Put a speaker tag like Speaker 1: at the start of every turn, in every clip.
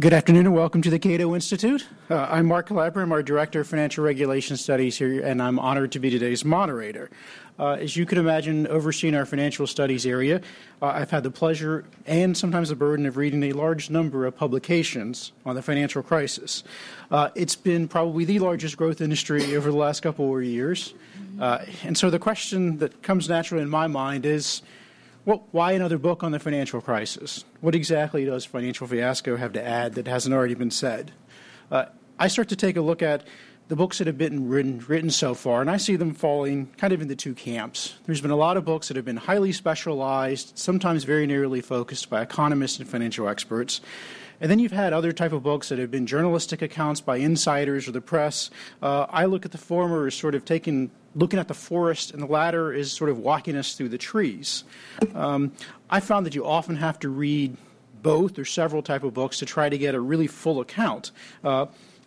Speaker 1: Good afternoon and welcome to the Cato Institute. Uh, I'm Mark Calabria. I'm our Director of Financial Regulation Studies here, and I'm honored to be today's moderator. Uh, as you can imagine, overseeing our financial studies area, uh, I've had the pleasure and sometimes the burden of reading a large number of publications on the financial crisis. Uh, it's been probably the largest growth industry over the last couple of years. Uh, and so the question that comes naturally in my mind is well, why another book on the financial crisis? What exactly does Financial Fiasco have to add that hasn't already been said? Uh, I start to take a look at the books that have been written, written so far, and I see them falling kind of into two camps. There's been a lot of books that have been highly specialized, sometimes very narrowly focused by economists and financial experts. And then you've had other type of books that have been journalistic accounts by insiders or the press. Uh, I look at the former as sort of taking looking at the forest, and the latter is sort of walking us through the trees. Um, I found that you often have to read both or several type of books to try to get a really full account. Uh,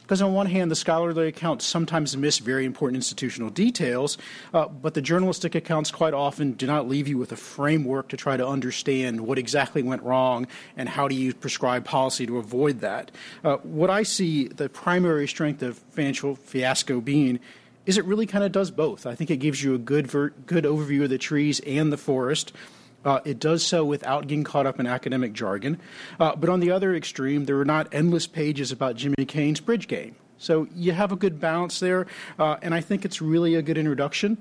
Speaker 1: because on one hand, the scholarly accounts sometimes miss very important institutional details, uh, but the journalistic accounts quite often do not leave you with a framework to try to understand what exactly went wrong and how do you prescribe policy to avoid that. Uh, what I see the primary strength of financial fiasco being is it really kind of does both. I think it gives you a good ver- good overview of the trees and the forest. Uh, it does so without getting caught up in academic jargon. Uh, but on the other extreme, there are not endless pages about Jimmy Cayne's bridge game. So you have a good balance there, uh, and I think it's really a good introduction,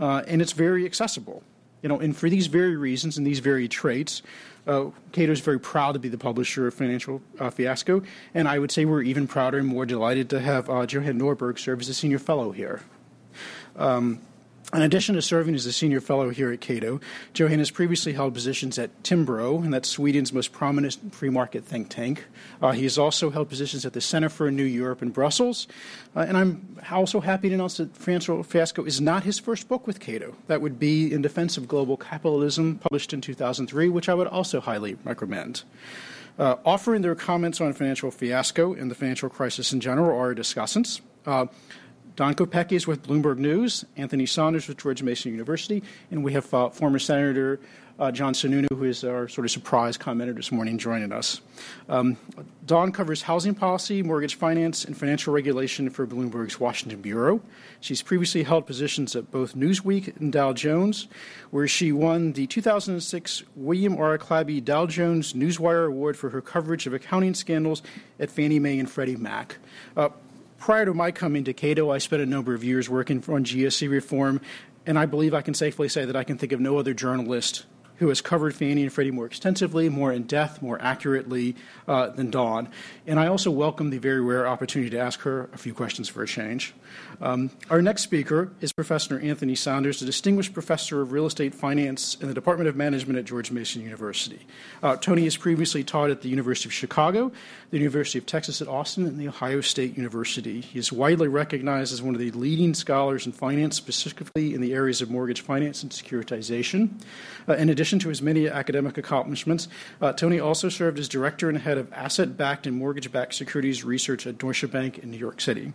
Speaker 1: uh, and it's very accessible. You know, and for these very reasons and these very traits, uh, Cato is very proud to be the publisher of Financial uh, Fiasco, and I would say we're even prouder and more delighted to have Johan Norberg serve as a senior fellow here. Um, in addition to serving as a senior fellow here at Cato, Johan has previously held positions at Timbro, and that's Sweden's most prominent free market think tank. Uh, he has also held positions at the Center for New Europe in Brussels. Uh, and I'm also happy to announce that Financial Fiasco is not his first book with Cato. That would be In Defense of Global Capitalism, published in 2003, which I would also highly recommend. Uh, offering their comments on financial fiasco and the financial crisis in general are discussants. Uh, Dawn Kopecki is with Bloomberg News, Anthony Sanders with George Mason University, and we have uh, former Senator uh, John Sununu, who is our sort of surprise commenter this morning, joining us. Um, Dawn covers housing policy, mortgage finance, and financial regulation for Bloomberg's Washington Bureau. She's previously held positions at both Newsweek and Dow Jones, where she won the 2006 William R. Clabby Dow Jones Newswire Award for her coverage of accounting scandals at Fannie Mae and Freddie Mac. Uh, prior to my coming to Cato, I spent a number of years working on GSE reform, and I believe I can safely say that I can think of no other journalist who has covered Fannie and Freddie more extensively, more in depth, more accurately uh, than Dawn. And I also welcome the very rare opportunity to ask her a few questions for a change. Um, our next speaker is Professor Anthony Sanders, a distinguished professor of real estate finance in the Department of Management at George Mason University. Uh, Tony has previously taught at the University of Chicago, the University of Texas at Austin, and the Ohio State University. He is widely recognized as one of the leading scholars in finance, specifically in the areas of mortgage finance and securitization. Uh, in addition to his many academic accomplishments, uh, Tony also served as director and head of asset backed and mortgage backed securities research at Deutsche Bank in New York City.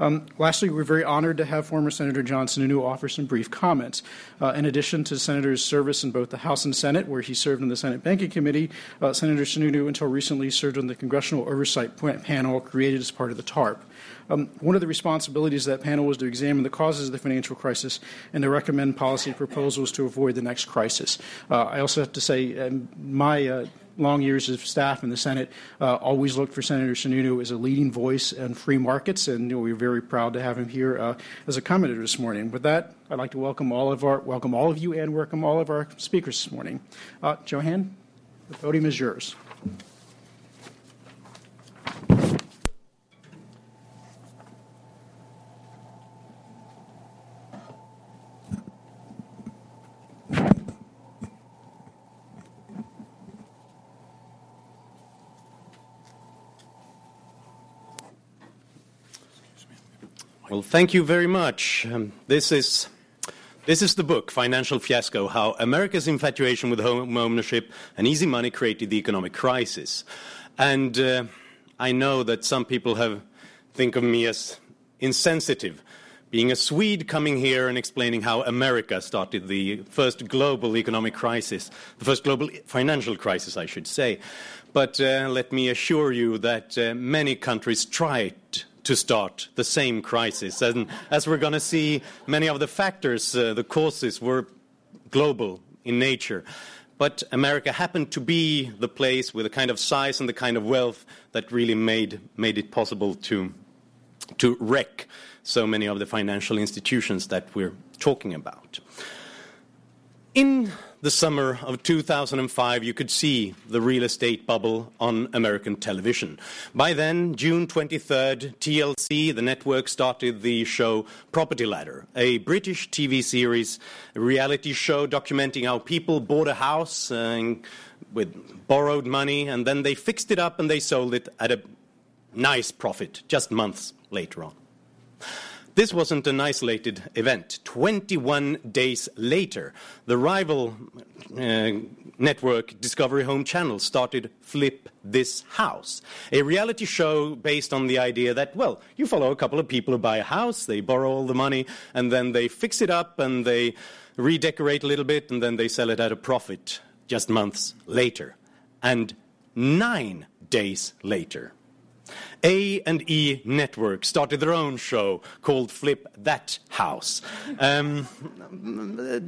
Speaker 1: Um, lastly, we're very honored to have former Senator John Sununu offer some brief comments. Uh, in addition to Senator's service in both the House and Senate, where he served in the Senate Banking Committee, uh, Senator Sununu until recently served on the Congressional Oversight Panel created as part of the TARP. Um, one of the responsibilities of that panel was to examine the causes of the financial crisis and to recommend policy proposals to avoid the next crisis. Uh, I also have to say, um, my uh, long years of staff in the Senate uh, always looked for Senator Sununu as a leading voice in free markets, and you know, we're very proud to have him here uh, as a commentator this morning. With that, I'd like to welcome all of our welcome all of you and welcome all of our speakers this morning. Uh, Johan, the podium is yours.
Speaker 2: Well, thank you very much. Um, this is this is the book, Financial Fiasco: How America's Infatuation with Home Ownership and Easy Money Created the Economic Crisis. And uh, I know that some people have think of me as insensitive, being a Swede coming here and explaining how America started the first global economic crisis, the first global financial crisis, I should say. But uh, let me assure you that uh, many countries tried to start the same crisis. And as we're going to see, many of the factors, uh, the causes, were global in nature. But America happened to be the place with the kind of size and the kind of wealth that really made, made it possible to, to wreck so many of the financial institutions that we're talking about. In the summer of 2005, you could see the real estate bubble on American television. By then, June 23rd, TLC, the network, started the show Property Ladder, a British TV series, a reality show documenting how people bought a house uh, with borrowed money and then they fixed it up and they sold it at a nice profit just months later on. This wasn't an isolated event. 21 days later, the rival uh, network Discovery Home Channel started Flip This House, a reality show based on the idea that, well, you follow a couple of people who buy a house, they borrow all the money, and then they fix it up and they redecorate a little bit, and then they sell it at a profit just months later. And nine days later, a and E Network started their own show called Flip That House. Um,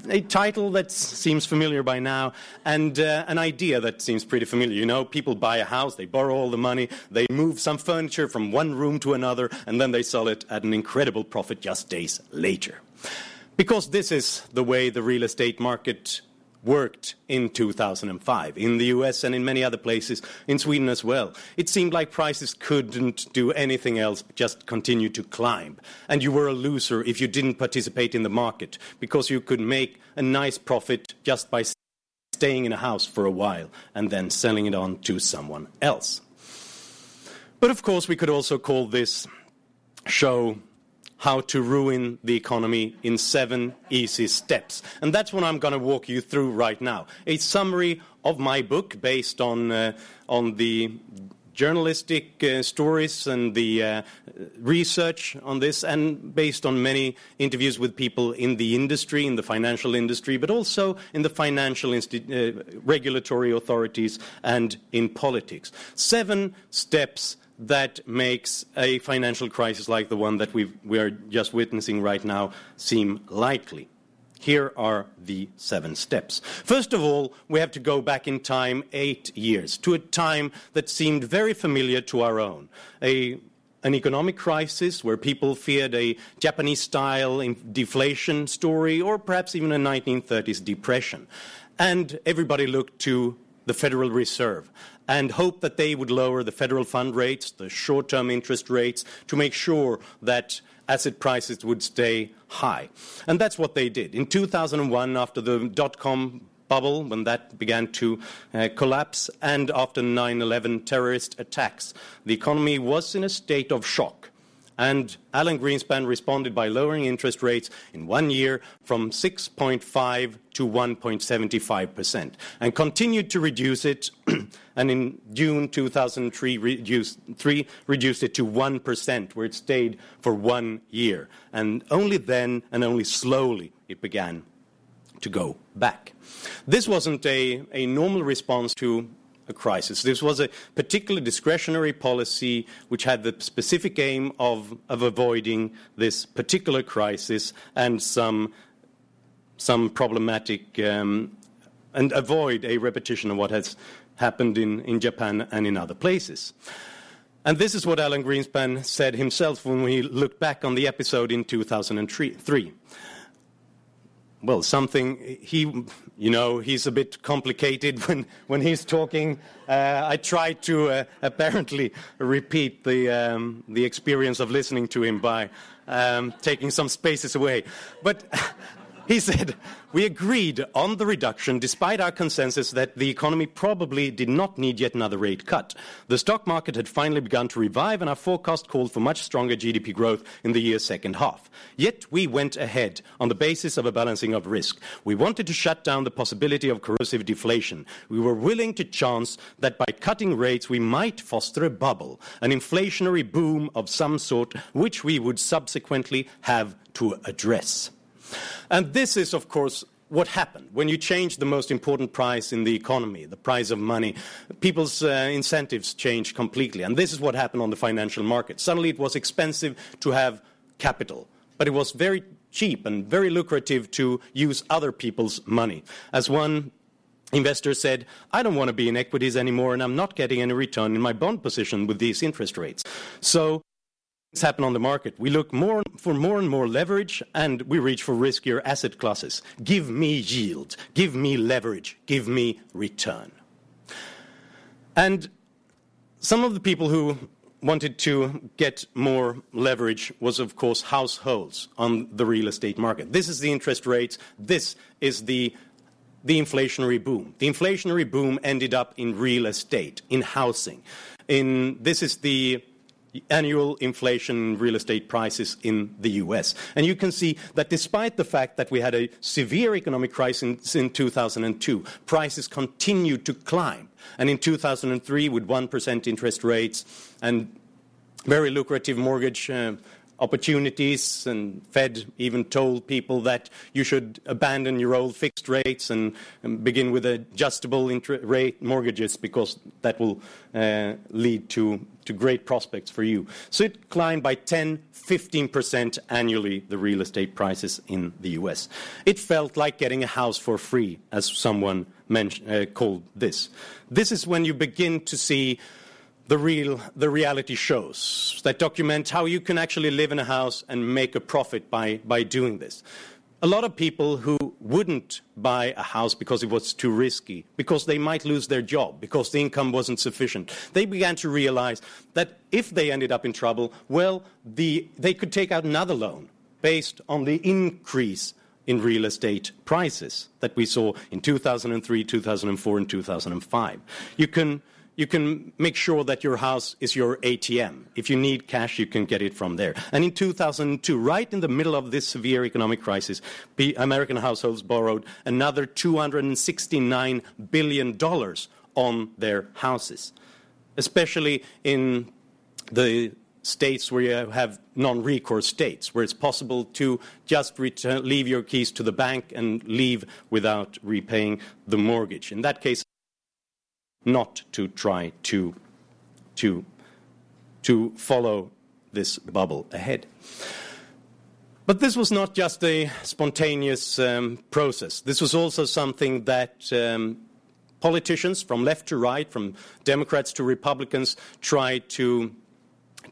Speaker 2: a title that seems familiar by now, and uh, an idea that seems pretty familiar. You know, people buy a house, they borrow all the money, they move some furniture from one room to another, and then they sell it at an incredible profit just days later. Because this is the way the real estate market worked in 2005 in the US and in many other places, in Sweden as well. It seemed like prices couldn't do anything else just continue to climb. And you were a loser if you didn't participate in the market because you could make a nice profit just by staying in a house for a while and then selling it on to someone else. But of course, we could also call this show how to ruin the economy in seven easy steps. And that's what I'm going to walk you through right now. A summary of my book based on, uh, on the journalistic uh, stories and the uh, research on this, and based on many interviews with people in the industry, in the financial industry, but also in the financial uh, regulatory authorities and in politics. Seven steps that makes a financial crisis like the one that we are just witnessing right now seem likely. Here are the seven steps. First of all, we have to go back in time eight years to a time that seemed very familiar to our own. A, an economic crisis where people feared a Japanese style deflation story or perhaps even a 1930s depression. And everybody looked to the Federal Reserve and hoped that they would lower the federal fund rates, the short term interest rates, to make sure that asset prices would stay high. And that's what they did. In 2001, after the dot com bubble, when that began to uh, collapse, and after 9 11 terrorist attacks, the economy was in a state of shock. And Alan Greenspan responded by lowering interest rates in one year from 6.5 to 1.75% and continued to reduce it. and in June 2003, reduced, three, reduced it to 1%, where it stayed for one year. And only then and only slowly it began to go back. This wasn't a, a normal response to a crisis. This was a particular discretionary policy which had the specific aim of, of avoiding this particular crisis and some, some problematic um, and avoid a repetition of what has happened in, in Japan and in other places. And this is what Alan Greenspan said himself when he looked back on the episode in 2003 well, something he, you know, he's a bit complicated when, when he's talking. Uh, I try to uh, apparently repeat the, um, the experience of listening to him by um, taking some spaces away. But he said, We agreed on the reduction despite our consensus that the economy probably did not need yet another rate cut. The stock market had finally begun to revive, and our forecast called for much stronger GDP growth in the year's second half. Yet we went ahead on the basis of a balancing of risk. We wanted to shut down the possibility of corrosive deflation. We were willing to chance that by cutting rates we might foster a bubble, an inflationary boom of some sort, which we would subsequently have to address. And this is, of course, what happened when you change the most important price in the economy, the price of money. People's uh, incentives change completely, and this is what happened on the financial market. Suddenly, it was expensive to have capital, but it was very cheap and very lucrative to use other people's money. As one investor said, I don't want to be in equities anymore, and I'm not getting any return in my bond position with these interest rates. So things happen on the market. We look more for more and more leverage, and we reach for riskier asset classes. Give me yield, give me leverage, give me return. And some of the people who wanted to get more leverage was, of course, households on the real estate market. This is the interest rates. This is the, the inflationary boom. The inflationary boom ended up in real estate, in housing. In, this is the annual inflation in real estate prices in the US. And you can see that despite the fact that we had a severe economic crisis in, in 2002, prices continued to climb. And in 2003, with 1% interest rates and very lucrative mortgage uh, opportunities, and Fed even told people that you should abandon your old fixed rates and, and begin with adjustable rate mortgages because that will uh, lead to, to great prospects for you. So it climbed by 10, 15% annually, the real estate prices in the US. It felt like getting a house for free, as someone uh, called this. This is when you begin to see the real the reality shows that document how you can actually live in a house and make a profit by by doing this. A lot of people who wouldn't buy a house because it was too risky because they might lose their job because the income wasn't sufficient they began to realize that if they ended up in trouble well the, they could take out another loan based on the increase in real estate prices that we saw in 2003 2004 and 2005 you can you can make sure that your house is your ATM. If you need cash, you can get it from there. And in 2002, right in the middle of this severe economic crisis, American households borrowed another $269 billion on their houses, especially in the states where you have non-recourse states, where it's possible to just return, leave your keys to the bank and leave without repaying the mortgage. In that case, not to try to, to, to follow this bubble ahead. But this was not just a spontaneous um, process. This was also something that um, politicians from left to right, from Democrats to Republicans, tried to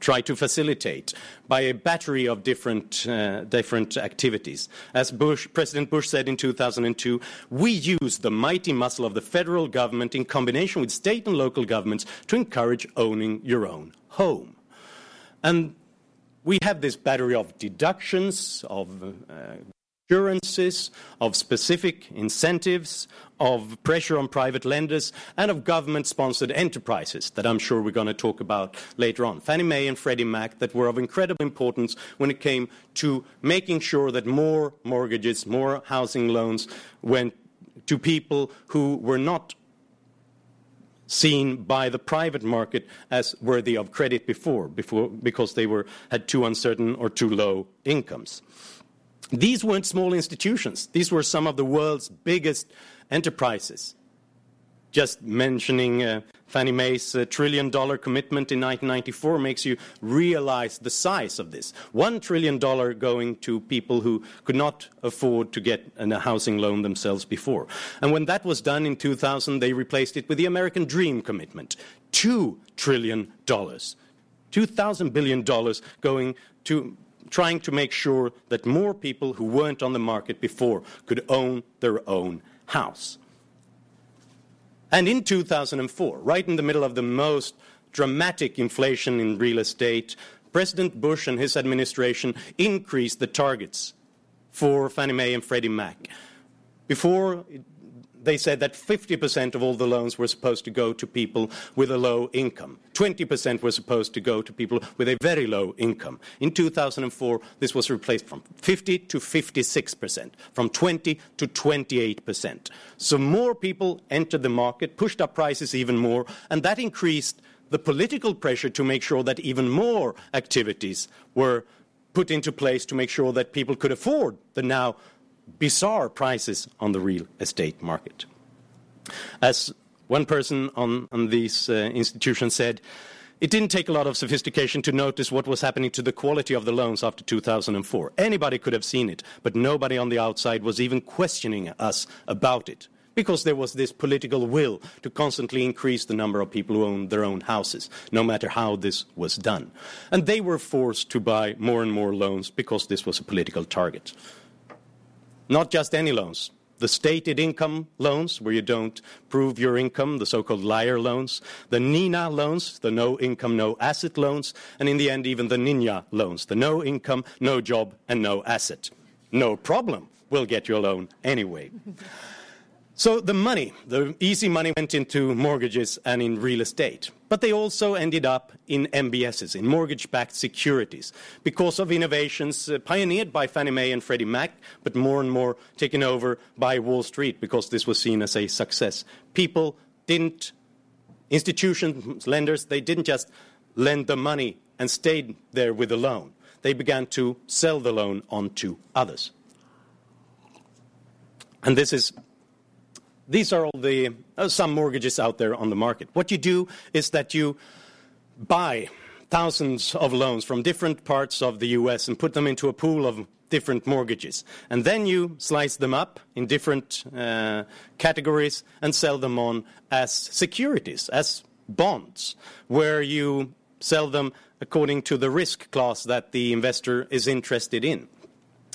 Speaker 2: try to facilitate by a battery of different, uh, different activities. As Bush, President Bush said in 2002, we use the mighty muscle of the federal government in combination with state and local governments to encourage owning your own home. And we have this battery of deductions, of uh, assurances, of specific incentives, of pressure on private lenders, and of government sponsored enterprises that I'm sure we're going to talk about later on. Fannie Mae and Freddie Mac that were of incredible importance when it came to making sure that more mortgages, more housing loans went to people who were not seen by the private market as worthy of credit before, before because they were, had too uncertain or too low incomes. These weren't small institutions. These were some of the world's biggest enterprises. Just mentioning uh, Fannie Mae's uh, trillion dollar commitment in 1994 makes you realize the size of this. One trillion dollar going to people who could not afford to get a housing loan themselves before. And when that was done in 2000, they replaced it with the American Dream commitment. Two trillion dollars. $2,000 billion going to trying to make sure that more people who weren't on the market before could own their own house. And in 2004, right in the middle of the most dramatic inflation in real estate, President Bush and his administration increased the targets for Fannie Mae and Freddie Mac. Before, they said that 50% of all the loans were supposed to go to people with a low income. 20% were supposed to go to people with a very low income. In 2004, this was replaced from 50 to 56%, from 20 to 28%. So more people entered the market, pushed up prices even more, and that increased the political pressure to make sure that even more activities were put into place to make sure that people could afford the now bizarre prices on the real estate market. As one person on, on these uh, institutions said, it didn't take a lot of sophistication to notice what was happening to the quality of the loans after 2004. Anybody could have seen it, but nobody on the outside was even questioning us about it because there was this political will to constantly increase the number of people who owned their own houses, no matter how this was done. And they were forced to buy more and more loans because this was a political target. Not just any loans, the stated income loans, where you don't prove your income, the so-called liar loans, the NINA loans, the no income, no asset loans, and in the end, even the NINJA loans, the no income, no job, and no asset. No problem, we'll get your loan anyway. So the money, the easy money went into mortgages and in real estate. But they also ended up in MBSs, in mortgage-backed securities, because of innovations uh, pioneered by Fannie Mae and Freddie Mac, but more and more taken over by Wall Street because this was seen as a success. People didn't, institutions, lenders, they didn't just lend the money and stayed there with the loan. They began to sell the loan on to others. And this is these are all the uh, some mortgages out there on the market. What you do is that you buy thousands of loans from different parts of the US and put them into a pool of different mortgages. And then you slice them up in different uh, categories and sell them on as securities, as bonds, where you sell them according to the risk class that the investor is interested in.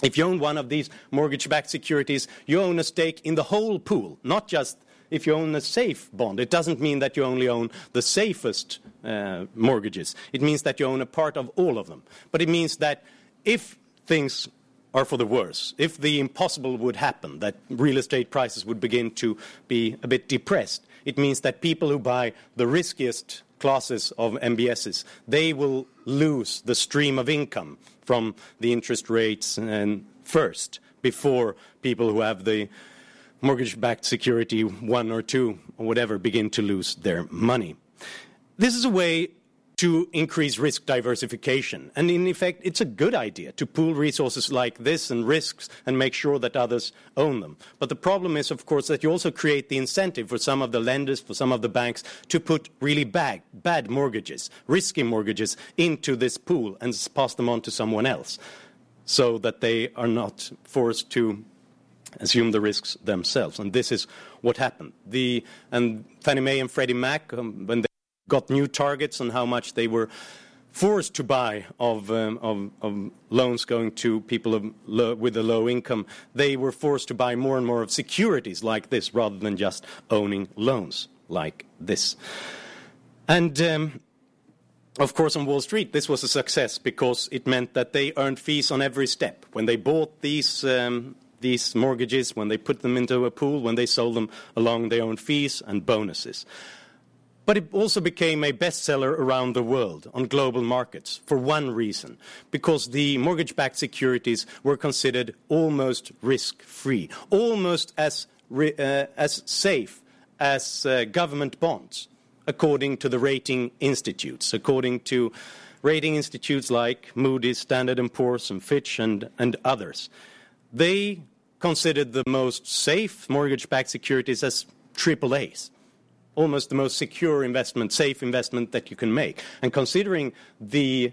Speaker 2: If you own one of these mortgage-backed securities, you own a stake in the whole pool, not just if you own a safe bond. It doesn't mean that you only own the safest uh, mortgages. It means that you own a part of all of them. But it means that if things are for the worse, if the impossible would happen, that real estate prices would begin to be a bit depressed, it means that people who buy the riskiest classes of MBSs, they will lose the stream of income from the interest rates and first before people who have the mortgage-backed security one or two or whatever begin to lose their money. This is a way to increase risk diversification. And in effect, it's a good idea to pool resources like this and risks and make sure that others own them. But the problem is, of course, that you also create the incentive for some of the lenders, for some of the banks, to put really bad, bad mortgages, risky mortgages, into this pool and pass them on to someone else so that they are not forced to assume the risks themselves. And this is what happened. The, and Fannie Mae and Freddie Mac, um, when they got new targets on how much they were forced to buy of, um, of, of, loans going to people with a low income, they were forced to buy more and more of securities like this rather than just owning loans like this. And um, of course, on Wall Street, this was a success because it meant that they earned fees on every step. When they bought these, um, these mortgages, when they put them into a pool, when they sold them along, they earned fees and bonuses. But it also became a bestseller around the world on global markets for one reason because the mortgage backed securities were considered almost risk free, almost as, uh, as safe as uh, government bonds, according to the rating institutes, according to rating institutes like Moody's, Standard and Poor's, and Fitch, and, and others. They considered the most safe mortgage backed securities as triple A's almost the most secure investment, safe investment that you can make. And considering the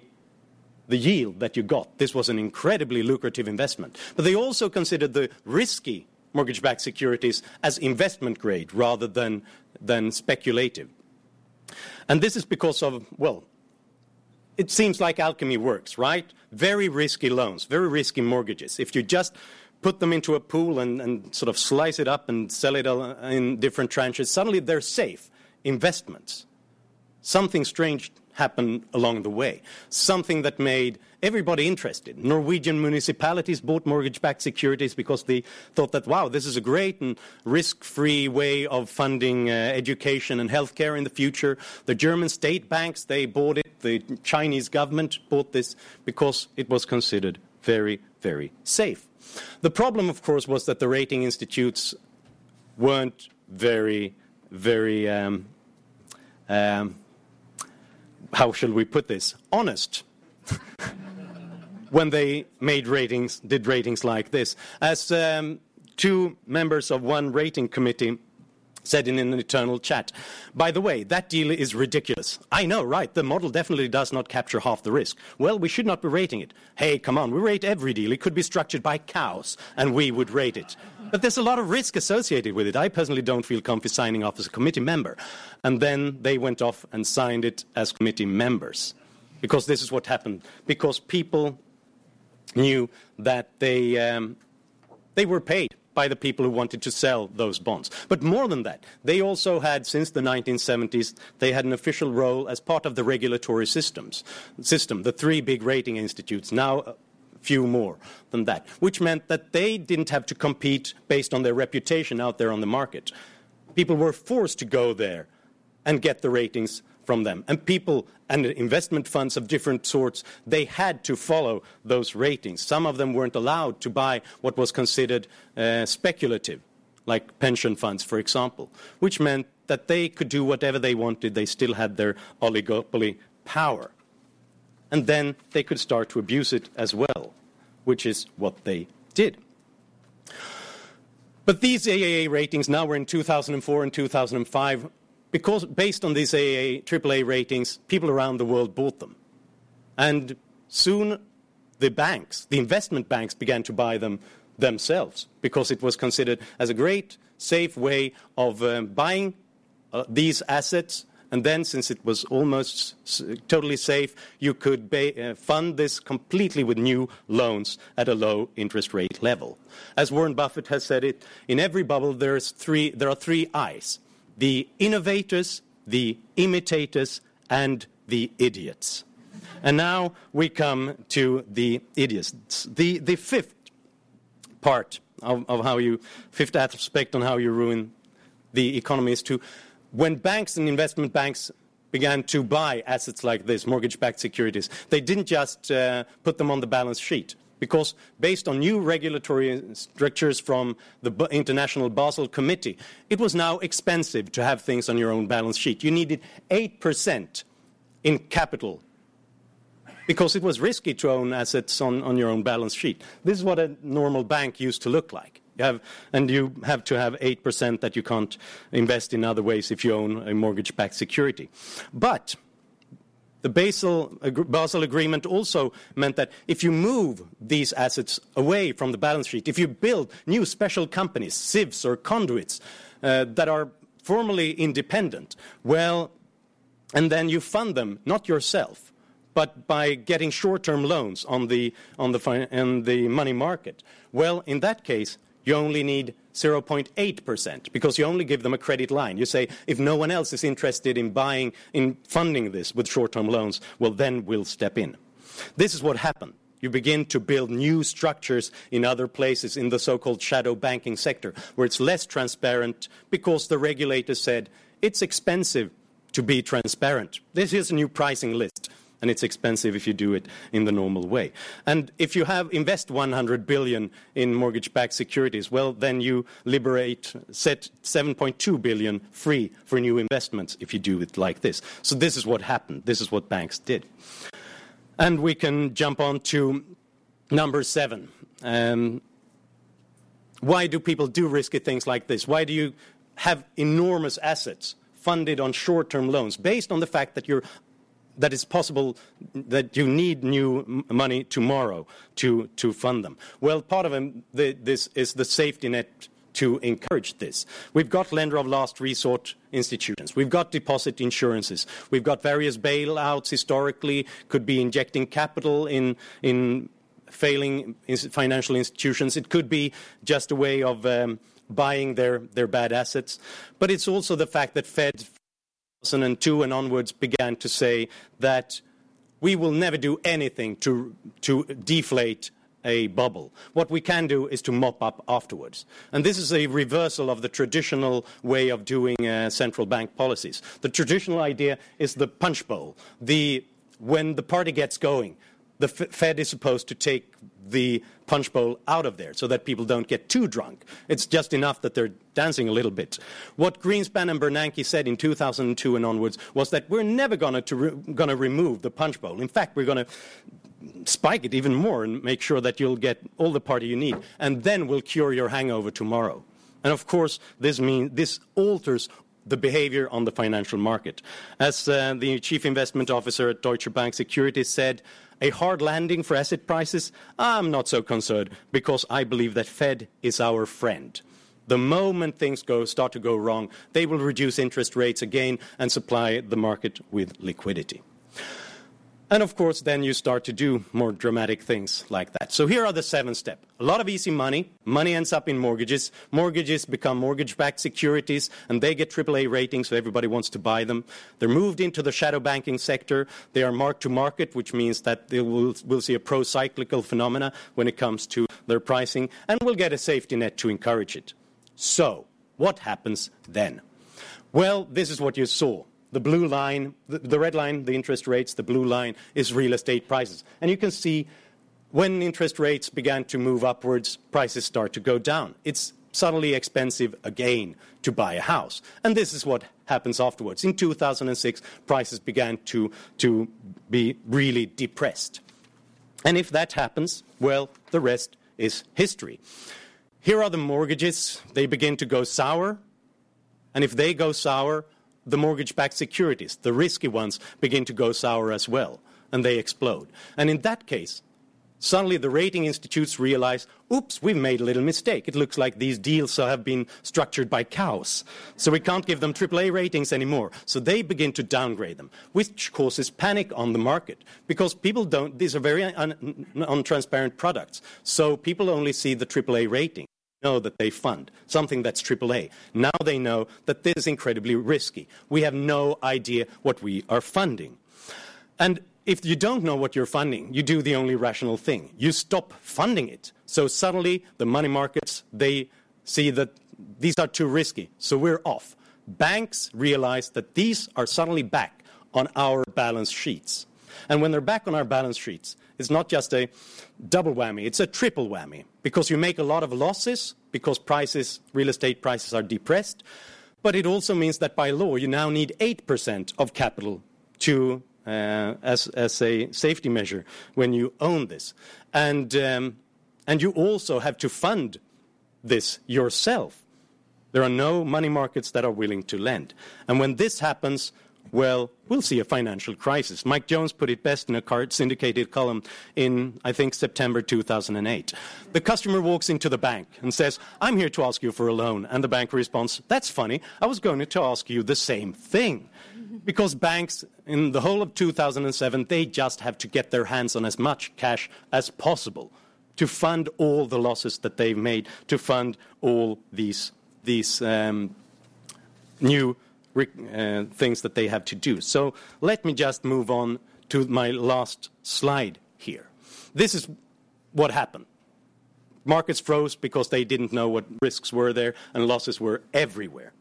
Speaker 2: yield that you got, this was an incredibly lucrative investment. But they also considered the risky mortgage-backed securities as investment grade rather than, than speculative. And this is because of, well, it seems like alchemy works, right? Very risky loans, very risky mortgages. If you just put them into a pool and, and sort of slice it up and sell it in different tranches, suddenly they're safe investments. Something strange happened along the way, something that made everybody interested. Norwegian municipalities bought mortgage backed securities because they thought that, wow, this is a great and risk free way of funding uh, education and healthcare in the future. The German state banks, they bought it. The Chinese government bought this because it was considered very, very safe. The problem, of course, was that the rating institutes weren't very, very, um, um, how shall we put this, honest. when they made ratings, did ratings like this. As um, two members of one rating committee said in an eternal chat. By the way, that deal is ridiculous. I know, right? The model definitely does not capture half the risk. Well, we should not be rating it. Hey, come on, we rate every deal. It could be structured by cows, and we would rate it. But there's a lot of risk associated with it. I personally don't feel comfy signing off as a committee member. And then they went off and signed it as committee members. Because this is what happened. Because people knew that they, um, they were paid by the people who wanted to sell those bonds. But more than that, they also had, since the 1970s, they had an official role as part of the regulatory systems, system, the three big rating institutes, now few more than that, which meant that they didn't have to compete based on their reputation out there on the market. People were forced to go there and get the ratings from them. And people and investment funds of different sorts, they had to follow those ratings. Some of them weren't allowed to buy what was considered uh, speculative, like pension funds, for example, which meant that they could do whatever they wanted. They still had their oligopoly power. And then they could start to abuse it as well, which is what they did. But these AAA ratings, now we're in 2004 and 2005, because based on these AA, AAA ratings, people around the world bought them. And soon the banks, the investment banks, began to buy them themselves because it was considered as a great, safe way of um, buying uh, these assets. And then, since it was almost totally safe, you could uh, fund this completely with new loans at a low interest rate level. As Warren Buffett has said it, in every bubble three, there are three I's the innovators, the imitators, and the idiots. And now we come to the idiots. The, the fifth part of, of how you, fifth aspect on how you ruin the economy is to, when banks and investment banks began to buy assets like this, mortgage backed securities, they didn't just uh, put them on the balance sheet because based on new regulatory strictures from the International Basel Committee, it was now expensive to have things on your own balance sheet. You needed 8% in capital because it was risky to own assets on, on your own balance sheet. This is what a normal bank used to look like. You have, and you have to have 8% that you can't invest in other ways if you own a mortgage backed security. But the Basel, Basel, Agreement also meant that if you move these assets away from the balance sheet, if you build new special companies, SIVs or conduits, uh, that are formally independent, well, and then you fund them not yourself, but by getting short-term loans on the, on the, on the money market, well, in that case, you only need 0.8% because you only give them a credit line. You say, if no one else is interested in buying, in funding this with short term loans, well, then we'll step in. This is what happened. You begin to build new structures in other places in the so called shadow banking sector, where it's less transparent because the regulator said it's expensive to be transparent. This is a new pricing list and it's expensive if you do it in the normal way. And if you have invest 100 billion in mortgage-backed securities, well, then you liberate, set 7.2 billion free for new investments if you do it like this. So this is what happened. This is what banks did. And we can jump on to number seven. Um, why do people do risky things like this? Why do you have enormous assets funded on short-term loans based on the fact that you're that it's possible that you need new money tomorrow to, to fund them. Well, part of them, the, this is the safety net to encourage this. We've got lender of last resort institutions. We've got deposit insurances. We've got various bailouts historically, could be injecting capital in, in failing financial institutions. It could be just a way of um, buying their, their bad assets. But it's also the fact that Fed 2002 and onwards began to say that we will never do anything to, to deflate a bubble. What we can do is to mop up afterwards. And this is a reversal of the traditional way of doing uh, central bank policies. The traditional idea is the punch bowl. The, when the party gets going, the Fed is supposed to take the punch bowl out of there so that people don't get too drunk. It's just enough that they're dancing a little bit. What Greenspan and Bernanke said in 2002 and onwards was that we're never going to re- remove the punch bowl. In fact, we're going to spike it even more and make sure that you'll get all the party you need, and then we'll cure your hangover tomorrow. And of course, this means this alters the behavior on the financial market. As uh, the chief investment officer at Deutsche Bank Securities said, a hard landing for asset prices, I'm not so concerned because I believe that Fed is our friend. The moment things go, start to go wrong, they will reduce interest rates again and supply the market with liquidity. And of course, then you start to do more dramatic things like that. So here are the seven steps. A lot of easy money. Money ends up in mortgages. Mortgages become mortgage-backed securities, and they get AAA ratings, so everybody wants to buy them. They're moved into the shadow banking sector. They are mark to market, which means that they will, will see a pro-cyclical phenomena when it comes to their pricing, and we'll get a safety net to encourage it. So, what happens then? Well, this is what you saw. The blue line, the, the, red line, the interest rates, the blue line is real estate prices. And you can see when interest rates began to move upwards, prices start to go down. It's suddenly expensive again to buy a house. And this is what happens afterwards. In 2006, prices began to, to be really depressed. And if that happens, well, the rest is history. Here are the mortgages. They begin to go sour. And if they go sour, the mortgage backed securities, the risky ones, begin to go sour as well, and they explode. And in that case, suddenly the rating institutes realize, oops, we've made a little mistake. It looks like these deals have been structured by cows. So we can't give them AAA ratings anymore. So they begin to downgrade them, which causes panic on the market because people don't, these are very un, untransparent products. So people only see the AAA rating know that they fund something that's AAA. Now they know that this is incredibly risky. We have no idea what we are funding. And if you don't know what you're funding, you do the only rational thing. You stop funding it. So suddenly the money markets, they see that these are too risky. So we're off. Banks realize that these are suddenly back on our balance sheets. And when they're back on our balance sheets, it's not just a double whammy, it's a triple whammy because you make a lot of losses because prices, real estate prices are depressed. But it also means that by law, you now need 8% of capital to, uh, as, as a safety measure when you own this. And, um, and you also have to fund this yourself. There are no money markets that are willing to lend. And when this happens, well, we'll see a financial crisis. Mike Jones put it best in a card syndicated column in, I think, September 2008. The customer walks into the bank and says, I'm here to ask you for a loan. And the bank responds, That's funny. I was going to ask you the same thing. Because banks, in the whole of 2007, they just have to get their hands on as much cash as possible to fund all the losses that they've made, to fund all these, these um, new uh, things that they have to do. So let me just move on to my last slide here. This is what happened. Markets froze because they didn't know what risks were there, and losses were everywhere.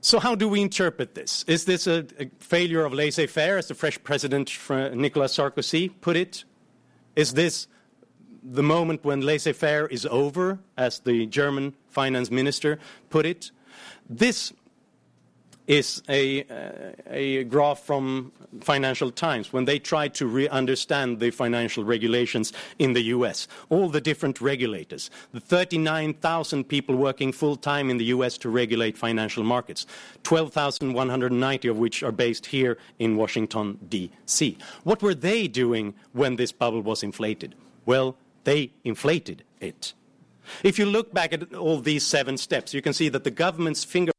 Speaker 2: So, how do we interpret this? Is this a, a failure of laissez faire, as the French president Nicolas Sarkozy put it? Is this the moment when laissez faire is over, as the German finance minister put it? This is a, graph from Financial Times when they tried to re- understand the financial regulations in the US. All the different regulators, the 39,000 people working full time in the US to regulate financial markets, 12,190 of which are based here in Washington, D.C. What were they doing when this bubble was inflated? Well, they inflated it. If you look back at all these seven steps, you can see that the government's finger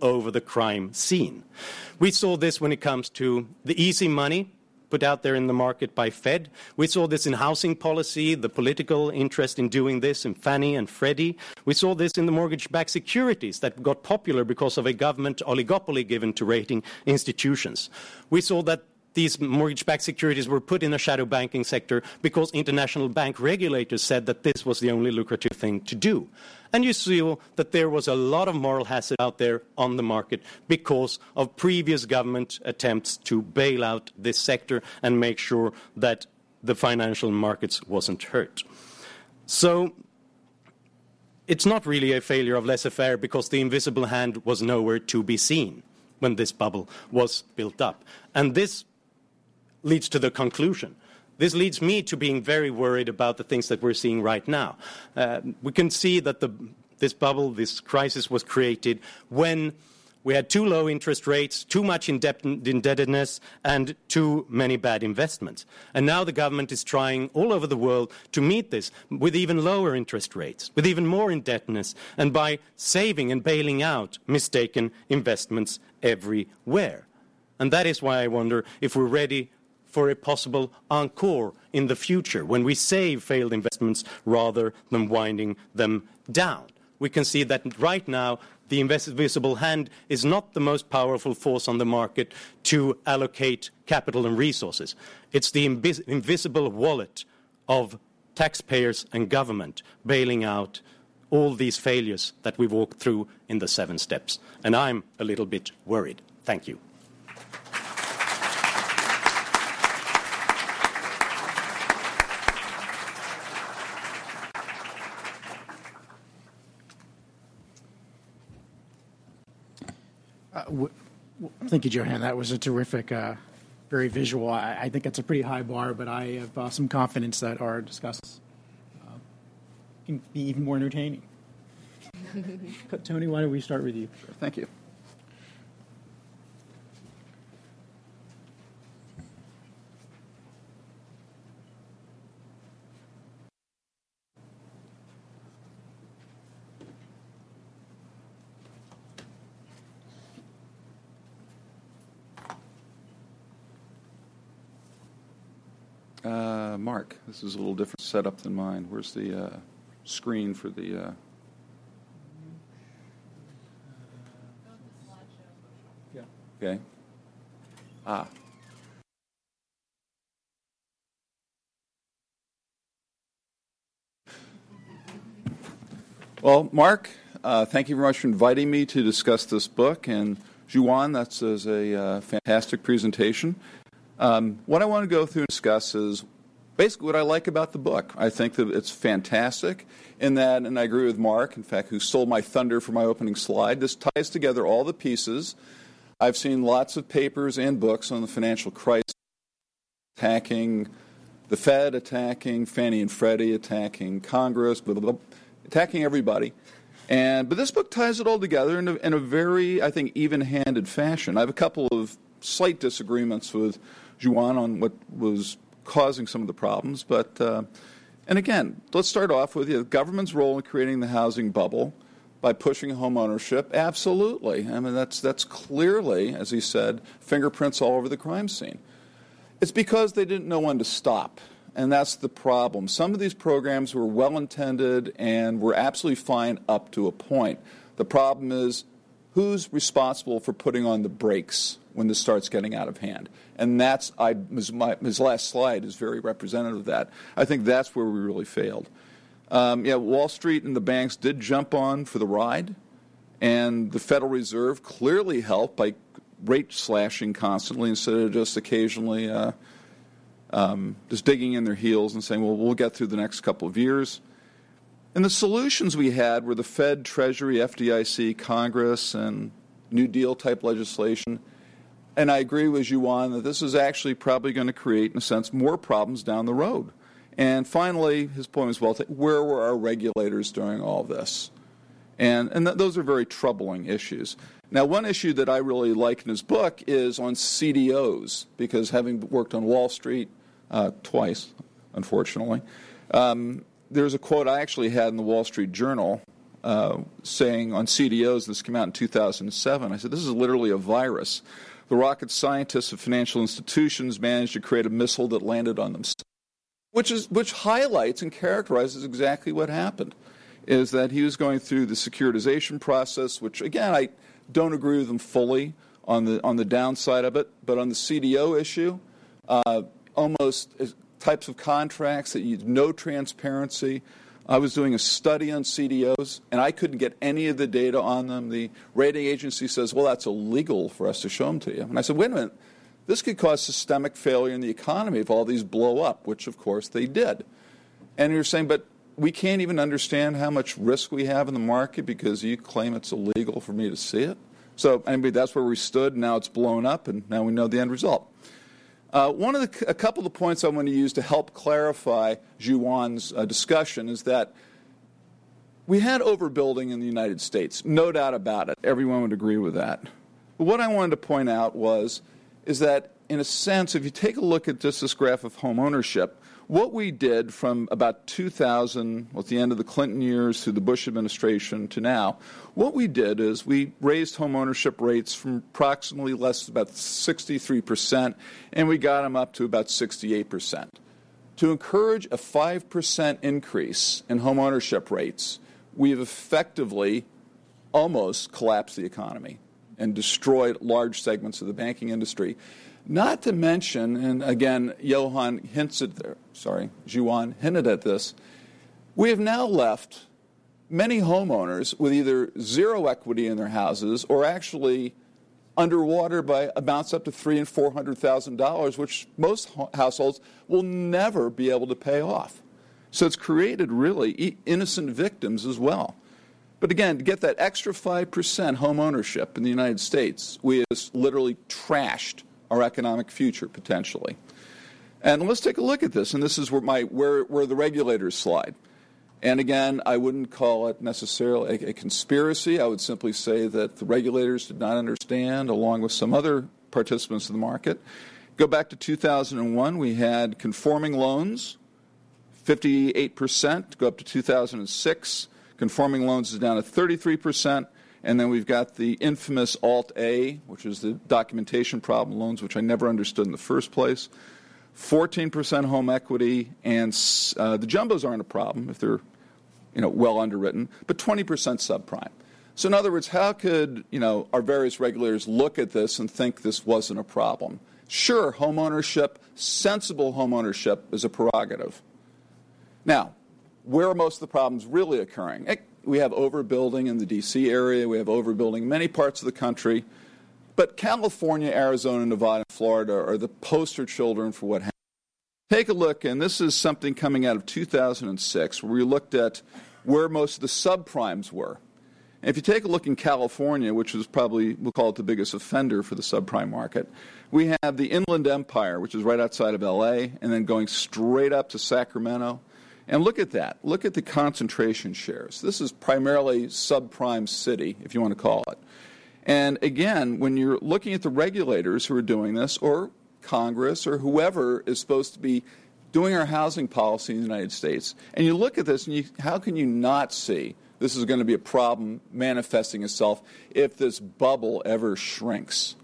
Speaker 2: over the crime scene. We saw this when it comes to the easy money put out there in the market by Fed. We saw this in housing policy, the political interest in doing this in Fannie and Freddie. We saw this in the mortgage-backed securities that got popular because of a government oligopoly given to rating institutions. We saw that these mortgage-backed securities were put in the shadow banking sector because international bank regulators said that this was the only lucrative thing to do. And you see that there was a lot of moral hazard out there on the market because of previous government attempts to bail out this sector and make sure that the financial markets wasn't hurt. So it's not really a failure of laissez-faire because the invisible hand was nowhere to be seen when this bubble was built up. And this leads to the conclusion this leads me to being very worried about the things that we're seeing right now. Uh, we can see that the, this bubble, this crisis was created when we had too low interest rates, too much indebtedness, and too many bad investments. And now the government is trying all over the world to meet this with even lower interest rates, with even more indebtedness, and by saving and bailing out mistaken investments everywhere. And that is why I wonder if we're ready for a possible encore in the future when we save failed investments rather than winding them down. We can see that right now the invisible hand is not the most powerful force on the market to allocate capital and resources. It's the invis- invisible wallet of taxpayers and government bailing out all these failures that we walked through in the seven steps. And I'm a little bit worried. Thank you.
Speaker 1: Thank you, Johan. That was a terrific, uh, very visual. I, I, think it's a pretty high bar, but I have uh, some confidence that our discussions uh, can be even more entertaining. Tony, why don't we start with you?
Speaker 3: Sure, thank you. Uh, Mark, this is a little different setup than mine. Where's the uh, screen for the? Uh...
Speaker 1: Yeah.
Speaker 3: Okay. Ah. Well, Mark, uh, thank you very much for inviting me to discuss this book. And Juan, that's a uh, fantastic presentation. Um, what I want to go through and discuss is basically what I like about the book. I think that it's fantastic in that, and I agree with Mark, in fact, who stole my thunder for my opening slide. This ties together all the pieces. I've seen lots of papers and books on the financial crisis, attacking the Fed, attacking Fannie and Freddie, attacking Congress, blah, blah, blah, attacking everybody. And, but this book ties it all together in a, in a very, I think, even handed fashion. I have a couple of slight disagreements with Juan on what was causing some of the problems. But, uh, and again, let's start off with the government's role in creating the housing bubble by pushing home ownership. Absolutely. I mean, that's, that's clearly, as he said, fingerprints all over the crime scene. It's because they didn't know when to stop. And that's the problem. Some of these programs were well intended and were absolutely fine up to a point. The problem is who's responsible for putting on the brakes when this starts getting out of hand. And that's, I, his, my, his last slide is very representative of that. I think that's where we really failed. Um, yeah, Wall Street and the banks did jump on for the ride, and the Federal Reserve clearly helped by rate slashing constantly instead of just occasionally uh, um, just digging in their heels and saying, well, we'll get through the next couple of years. And the solutions we had were the Fed, Treasury, FDIC, Congress, and New Deal type legislation and I agree with you Juan that this is actually probably going to create, in a sense, more problems down the road. And finally, his point was well taken where were our regulators during all this? And, and th- those are very troubling issues. Now, one issue that I really like in his book is on CDOs, because having worked on Wall Street uh, twice, unfortunately, um, there's a quote I actually had in the Wall Street Journal uh, saying on CDOs, this came out in 2007. I said, This is literally a virus the rocket scientists of financial institutions managed to create a missile that landed on them, which, is, which highlights and characterizes exactly what happened. Is that he was going through the securitization process, which again I don't agree with him fully on the on the downside of it, but on the CDO issue, uh, almost types of contracts that you no transparency, I was doing a study on CDOs, and I couldn't get any of the data on them. The rating agency says, well, that's illegal for us to show them to you. And I said, wait a minute, this could cause systemic failure in the economy if all these blow up, which of course they did. And you're saying, but we can't even understand how much risk we have in the market because you claim it's illegal for me to see it. So, anyway, that's where we stood. Now it's blown up, and now we know the end result. Uh, one of the, a couple of points I want to use to help clarify Johan's uh, discussion is that we had overbuilding in the United States, no doubt about it. Everyone would agree with that. But what I wanted to point out was is that in a sense, if you take a look at just this graph of home ownership, what we did from about 2000, well, at the end of the Clinton years through the Bush administration to now, what we did is we raised home ownership rates from approximately less than about 63%, and we got them up to about 68%. To encourage a 5% increase in home ownership rates, we've effectively almost collapsed the economy and destroyed large segments of the banking industry. Not to mention, and again, Johan hinted there, sorry, Johan hinted at this, we have now left many homeowners with either zero equity in their houses or actually underwater by amounts up to three and four hundred thousand dollars, which most households will never be able to pay off. So it's created really innocent victims as well. But again, to get that extra 5% home ownership in the United States, we have literally trashed our economic future potentially. And let's take a look at this. And this is where, my, where, where the regulators slide. And again, I wouldn't call it necessarily a, a, conspiracy. I would simply say that the regulators did not understand, along with some other participants in the market. Go back to 2001, we had conforming loans, 58%. Go up to 2006, conforming loans is down to 33%. And then we've got the infamous Alt A, which is the documentation problem loans, which I never understood in the first place. 14% home equity, and uh, the jumbos aren't a problem if they're you know, well underwritten, but 20% subprime. So, in other words, how could you know, our various regulators look at this and think this wasn't a problem? Sure, home ownership, sensible home ownership is a prerogative. Now, where are most of the problems really occurring? We have overbuilding in the D.C. area, we have overbuilding in many parts of the country. But California, Arizona, Nevada, and Florida are the poster children for what happened. Take a look, and this is something coming out of 2006, where we looked at where most of the subprimes were. And if you take a look in California, which is probably, we'll call it the biggest offender for the subprime market, we have the Inland Empire, which is right outside of LA, and then going straight up to Sacramento and look at that. Look at the concentration shares. This is primarily subprime city, if you want to call it. And again, when you're looking at the regulators who are doing this, or Congress, or whoever is supposed to be doing our housing policy in the United States, and you look at this, and you, how can you not see this is going to be a problem manifesting itself if this bubble ever shrinks?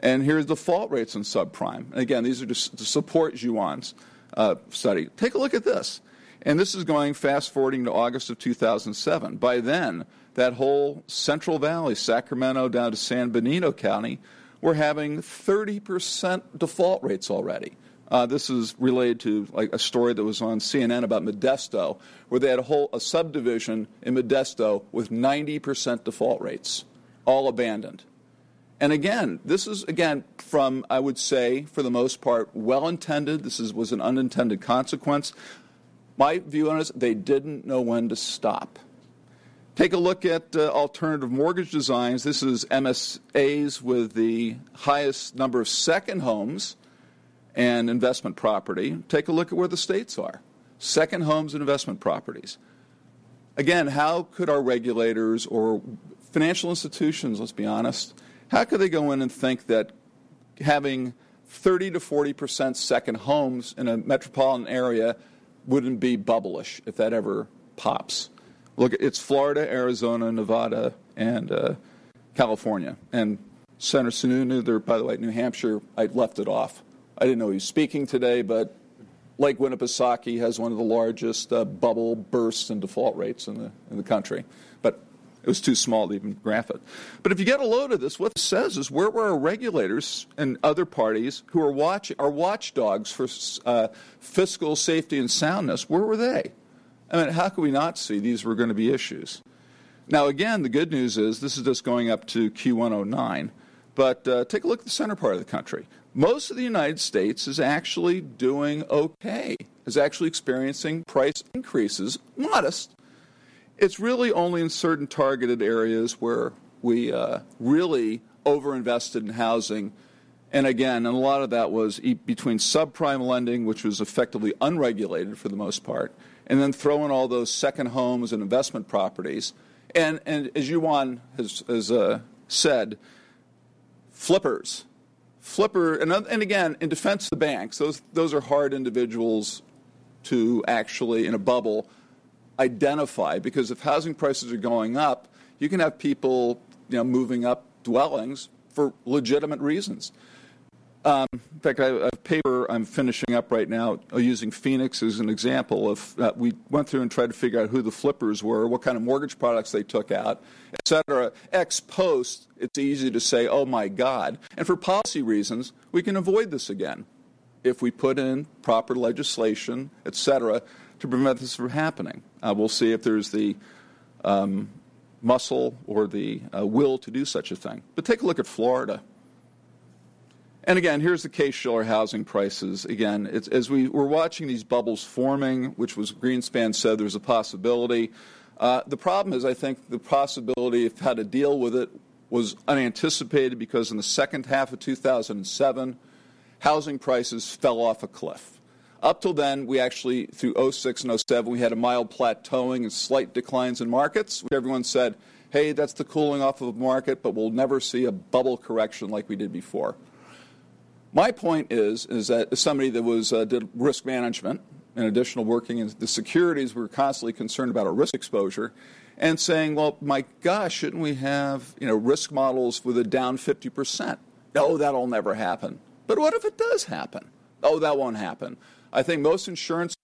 Speaker 3: And here's default rates on subprime. Again, these are just to support Johan's uh, study. Take a look at this. And this is going fast forwarding to August of 2007. By then, that whole Central Valley, Sacramento down to San Benito County, were having 30% default rates already. Uh, this is related to like a story that was on CNN about Modesto, where they had a whole a subdivision in Modesto with 90% default rates, all abandoned. And again, this is again from I would say for the most part well intended. This is, was an unintended consequence. My view on it is they didn't know when to stop. Take a look at uh, alternative mortgage designs. This is MSAs with the highest number of second homes and investment property. Take a look at where the states are second homes and investment properties. Again, how could our regulators or financial institutions, let's be honest, how could they go in and think that having 30 to 40 percent second homes in a metropolitan area wouldn't be bubblish if that ever pops. Look, it's Florida, Arizona, Nevada, and uh, California. And Senator Sununu, there, by the way, New Hampshire, I left it off. I didn't know he was speaking today, but Lake Winnipesaukee has one of the largest uh, bubble bursts and default rates in the, in the country. But it was too small to even graph it. But if you get a load of this, what it says is where were our regulators and other parties who are watching, are watchdogs for uh, fiscal safety and soundness? Where were they? I mean, how could we not see these were going to be issues? Now, again, the good news is this is just going up to Q109. But uh, take a look at the center part of the country. Most of the United States is actually doing okay, is actually experiencing price increases, modest, it's really only in certain targeted areas where we uh, really overinvested in housing And again, and a lot of that was between subprime lending, which was effectively unregulated for the most part, and then throw in all those second homes and investment properties. And, and as Johan has, has uh, said, flippers. Flipper, and, and again, in defense of the banks, those, those are hard individuals to actually, in a bubble, identify because if housing prices are going up, you can have people you know, moving up dwellings for legitimate reasons. Um, in fact, I have a paper I'm finishing up right now uh, using Phoenix as an example of uh, we went through and tried to figure out who the flippers were, what kind of mortgage products they took out, et cetera. Ex post, it's easy to say, oh my God. And for policy reasons, we can avoid this again if we put in proper legislation, et cetera, to prevent this from happening. Uh, we'll see if there's the um, muscle or the uh, will to do such a thing. But take a look at Florida. And again, here's the Case-Shiller housing prices. Again, as we were watching these bubbles forming, which was Greenspan said there's a possibility. Uh, the problem is, I think the possibility of how to deal with it was unanticipated because in the second half of 2007, housing prices fell off a cliff. Up till then, we actually, through 06 and 07, we had a mild plateauing and slight declines in markets. Everyone said, hey, that's the cooling off of the market, but we'll never see a bubble correction like we did before. My point is, is that as somebody that was uh, did risk management and additional working in the securities, we were constantly concerned about our risk exposure and saying, well, my gosh, shouldn't we have you know risk models with a down 50%? No, that'll never happen. But what if it does happen? Oh, that won't happen. I think most insurance,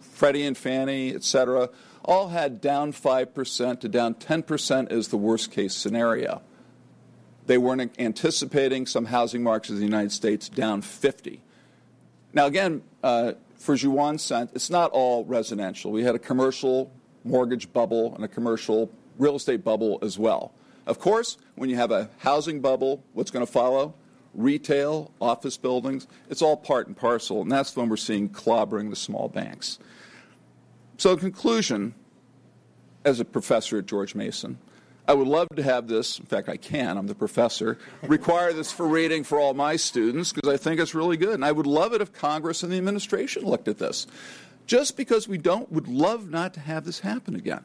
Speaker 3: Freddie and Fannie, et cetera, all had down 5% to down 10% as the worst case scenario. They weren't anticipating some housing markets in the United States down 50. Now, again, uh, for Juan Cent, it's not all residential. We had a commercial mortgage bubble and a commercial real estate bubble as well. Of course, when you have a housing bubble, what's going to follow? retail, office buildings. It's all part and parcel, and that's when we're seeing clobbering the small banks. So, in conclusion, as a professor at George Mason, I would love to have this, in fact, I can, I'm the professor, require this for reading for all my students because I think it's really good. And I would love it if Congress and the administration looked at this. Just because we don't, would love not to have this happen again.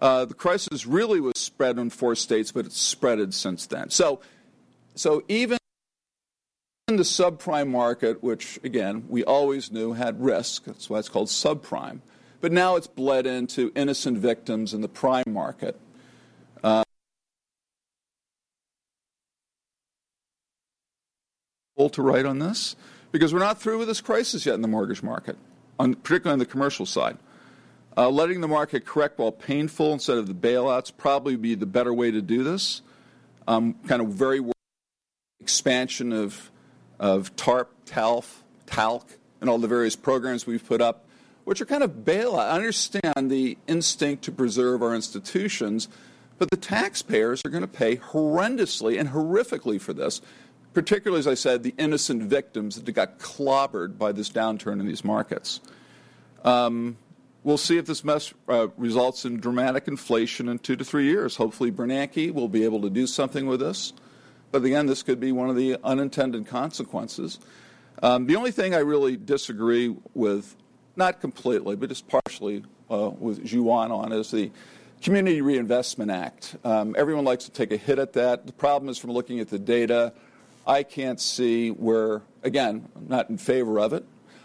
Speaker 3: Uh, the crisis really was spread in four states, but it's spreaded since then. So, so even the subprime market, which again we always knew had risk, that's why it's called subprime, but now it's bled into innocent victims in the prime market. To write on this because we're not through with this crisis yet in the mortgage market, on, particularly on the commercial side. Uh, letting the market correct while painful instead of the bailouts probably be the better way to do this. Um, kind of very expansion of of TARP, TALF, TALC, and all the various programs we've put up, which are kind of bailout. I understand the instinct to preserve our institutions, but the taxpayers are going to pay horrendously and horrifically for this, particularly, as I said, the innocent victims that got clobbered by this downturn in these markets. Um, we'll see if this mess uh, results in dramatic inflation in two to three years. Hopefully, Bernanke will be able to do something with this. But again, this could be one of the unintended consequences. Um, the only thing I really disagree with, not completely, but just partially uh, with Juan on, is the Community Reinvestment Act. Um, everyone likes to take a hit at that. The problem is from looking at the data, I can't see where, again, I'm not in favor of it,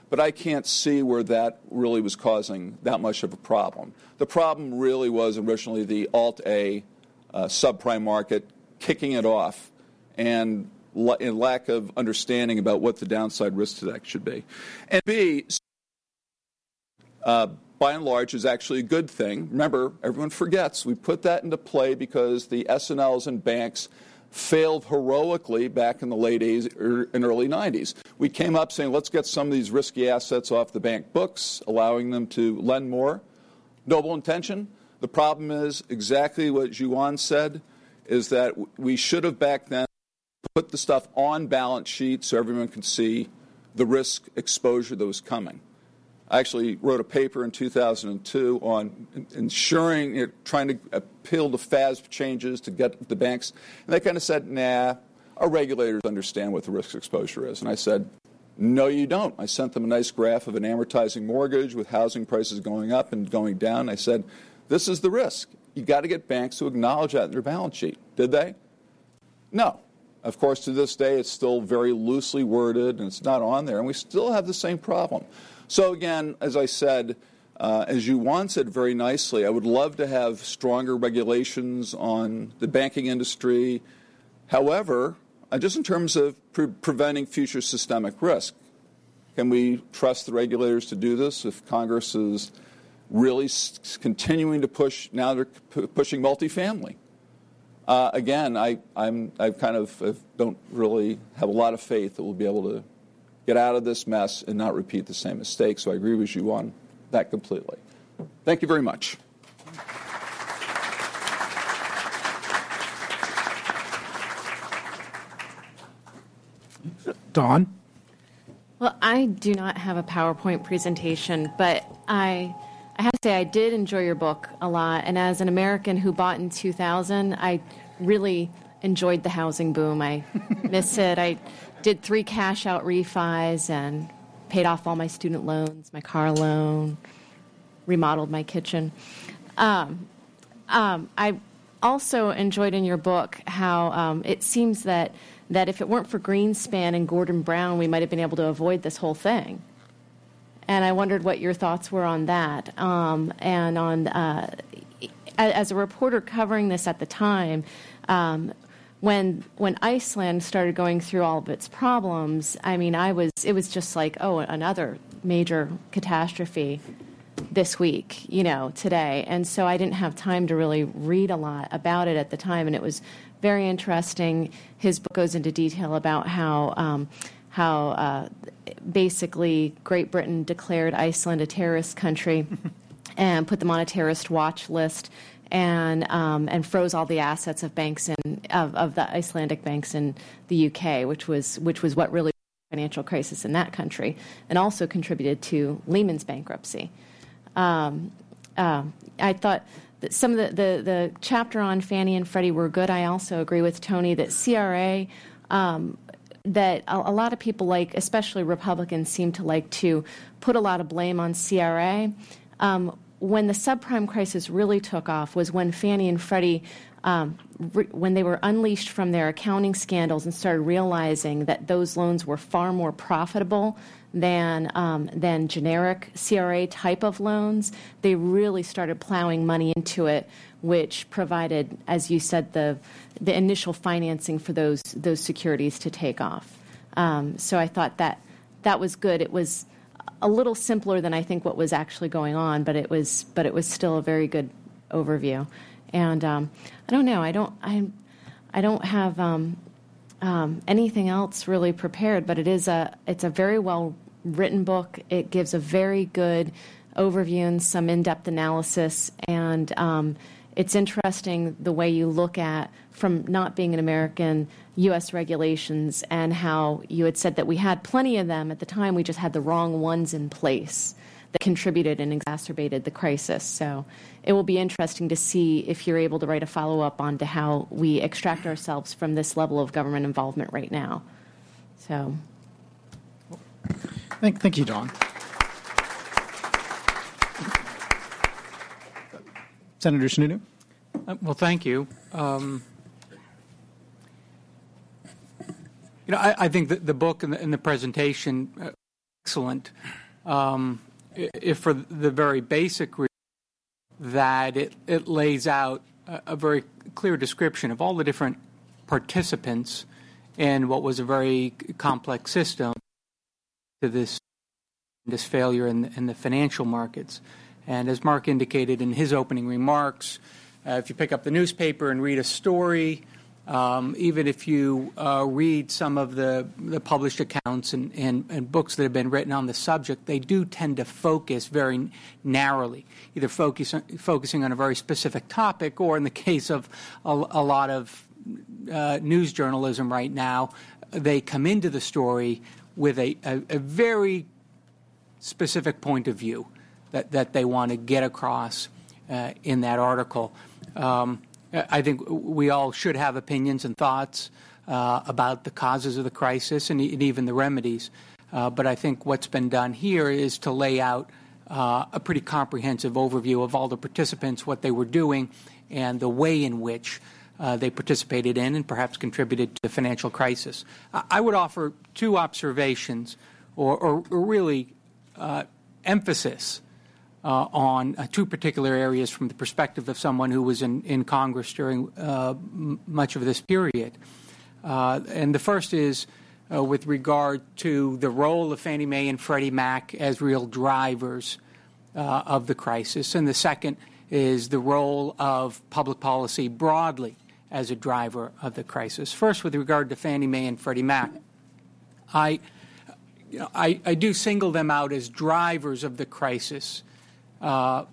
Speaker 3: but I can't see where that really was causing that much of a problem. The problem really was originally the Alt A uh, subprime market kicking it off and lack of understanding about what the downside risk to that should be. And B, uh, by and large, is actually a good thing. Remember, everyone forgets we put that into play because the S&Ls and banks failed heroically back in the late 80s er, and early 90s. We came up saying, let's get some of these risky assets off the bank books, allowing them to lend more. Noble intention. The problem is exactly what Juan said, is that we should have back then put the stuff on balance sheet so everyone can see the risk exposure that was coming. I actually wrote a paper in 2002 on ensuring, you know, trying to appeal to FASB changes to get the banks. And they kind of said, nah, our regulators understand what the risk exposure is. And I said, no, you don't. I sent them a nice graph of an amortizing mortgage with housing prices going up and going down. I said, this is the risk. You've got to get banks to acknowledge that in their balance sheet. Did they? No. Of course, to this day, it's still very loosely worded and it's not on there, and we still have the same problem. So, again, as I said, uh, as you once said very nicely, I would love to have stronger regulations on the banking industry. However, uh, just in terms of pre- preventing future systemic risk, can we trust the regulators to do this if Congress is really s- continuing to push? Now they're p- pushing multifamily. Uh, again, I, I'm, I kind of don't really have a lot of faith that we'll be able to get out of this mess and not repeat the same mistakes. So I agree with you on that completely. Thank you very much.
Speaker 1: Dawn?
Speaker 4: Well, I do not have a PowerPoint presentation, but I, I have to say I did enjoy your book a lot. And as an American who bought in 2000, I really enjoyed the housing boom. I miss it. I did three cash out refis and paid off all my student loans, my car loan, remodeled my kitchen. Um, um, I also enjoyed in your book how um, it seems that, that if it weren't for Greenspan and Gordon Brown, we might have been able to avoid this whole thing. And I wondered what your thoughts were on that. Um, and on, uh, as a reporter covering this at the time, um, when when Iceland started going through all of its problems, I mean, I was it was just like oh another major catastrophe this week, you know, today, and so I didn't have time to really read a lot about it at the time, and it was very interesting. His book goes into detail about how. Um, how uh, basically Great Britain declared Iceland a terrorist country and put them on a terrorist watch list and um, and froze all the assets of banks in of, of the Icelandic banks in the UK, which was which was what really financial crisis in that country, and also contributed to Lehman's bankruptcy. Um, uh, I thought that some of the, the, the chapter on Fannie and Freddie were good. I also agree with Tony that CRA. Um, that a, a, lot of people like, especially Republicans, seem to like to put a lot of blame on CRA. Um, when the subprime crisis really took off was when Fannie and Freddie, um, re- when they were unleashed from their accounting scandals and started realizing that those loans were far more profitable than um, than generic CRA type of loans, they really started plowing money into it, which provided, as you said, the the initial financing for those those securities to take off. Um, so I thought that that was good. It was a little simpler than I think what was actually going on, but it was but it was still a very good overview. And um, I don't know. I don't. I I don't have um, um, anything else really prepared. But it is a it's a very well written book. It gives a very good overview and some in depth analysis. And um, it's interesting the way you look at from not being an American U.S. regulations and how you had said that we had plenty of them at the time, we just had the wrong ones in place that contributed and exacerbated the crisis. So it will be interesting to see if you're able to write a follow up on to how we extract ourselves from this level of government involvement right now. So.
Speaker 1: Thank, thank you, Dawn. Senator Sununu.
Speaker 5: Uh, well, thank you. Um, you know, I, I, think that the book and the, and the presentation uh, excellent. Um, if for the very basic reason that it, it lays out a, a, very clear description of all the different participants in what was a very complex system to this this failure in in the financial markets. And as Mark indicated in his opening remarks, uh, if you pick up the newspaper and read a story, um, even if you uh, read some of the, the published accounts and, and, and, books that have been written on the subject, they do tend to focus very narrowly, either focus, focusing on a very specific topic, or in the case of a, a lot of uh, news journalism right now, they come into the story with a, a, a very specific point of view that, that they want to get across uh, in that article. Um, I think we all should have opinions and thoughts uh, about the causes of the crisis and, and even the remedies. Uh, but I think what's been done here is to lay out uh, a pretty comprehensive overview of all the participants, what they were doing, and the way in which uh, they participated in and perhaps contributed to the financial crisis. I would offer two observations, or, or, or really uh, emphasis uh, on uh, two particular areas from the perspective of someone who was in, in Congress during uh, m- much of this period. Uh, and the first is uh, with regard to the role of Fannie Mae and Freddie Mac as real drivers uh, of the crisis. And the second is the role of public policy broadly as a driver of the crisis. First, with regard to Fannie Mae and Freddie Mac, I, you know, I, I do single them out as drivers of the crisis. Uh,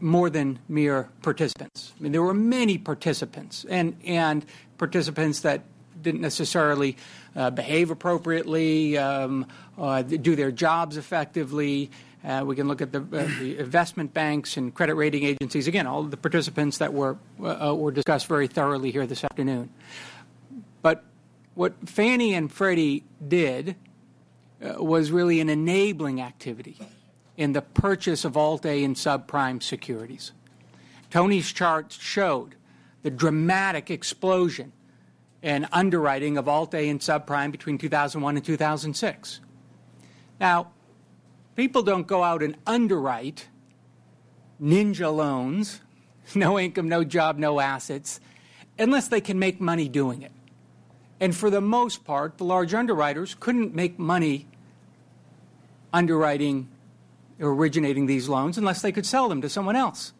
Speaker 5: more than mere participants. I mean, there were many participants, and and participants that didn't necessarily uh, behave appropriately, um, uh, do their jobs effectively. Uh, we can look at the, uh, the, investment banks and credit rating agencies. Again, all the participants that were uh, were discussed very thoroughly here this afternoon. But what Fannie and Freddie did uh, was really an enabling activity in the purchase of Alt-A and subprime securities. Tony's chart showed the dramatic explosion in underwriting of Alt-A and subprime between 2001 and 2006. Now, people don't go out and underwrite ninja loans, no income, no job, no assets, unless they can make money doing it. And for the most part, the large underwriters couldn't make money underwriting originating these loans unless they could sell them to someone else.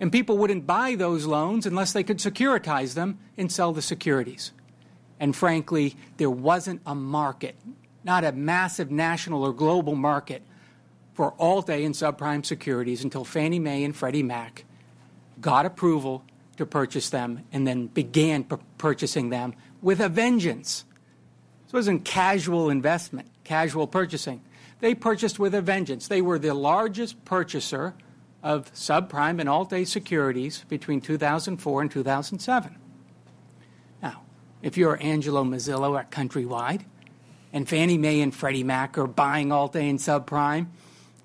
Speaker 5: And people wouldn't buy those loans unless they could securitize them and sell the securities. And frankly, there wasn't a market, not a massive national or global market, for Alt-A and subprime securities until Fannie Mae and Freddie Mac got approval to purchase them and then began p- purchasing them with a vengeance. This wasn't casual investment, casual purchasing. They purchased with a vengeance. They were the largest purchaser of subprime and Alt-A securities between 2004 and 2007. Now, if you're Angelo Mozilo at Countrywide and Fannie Mae and Freddie Mac are buying Alt-A and subprime,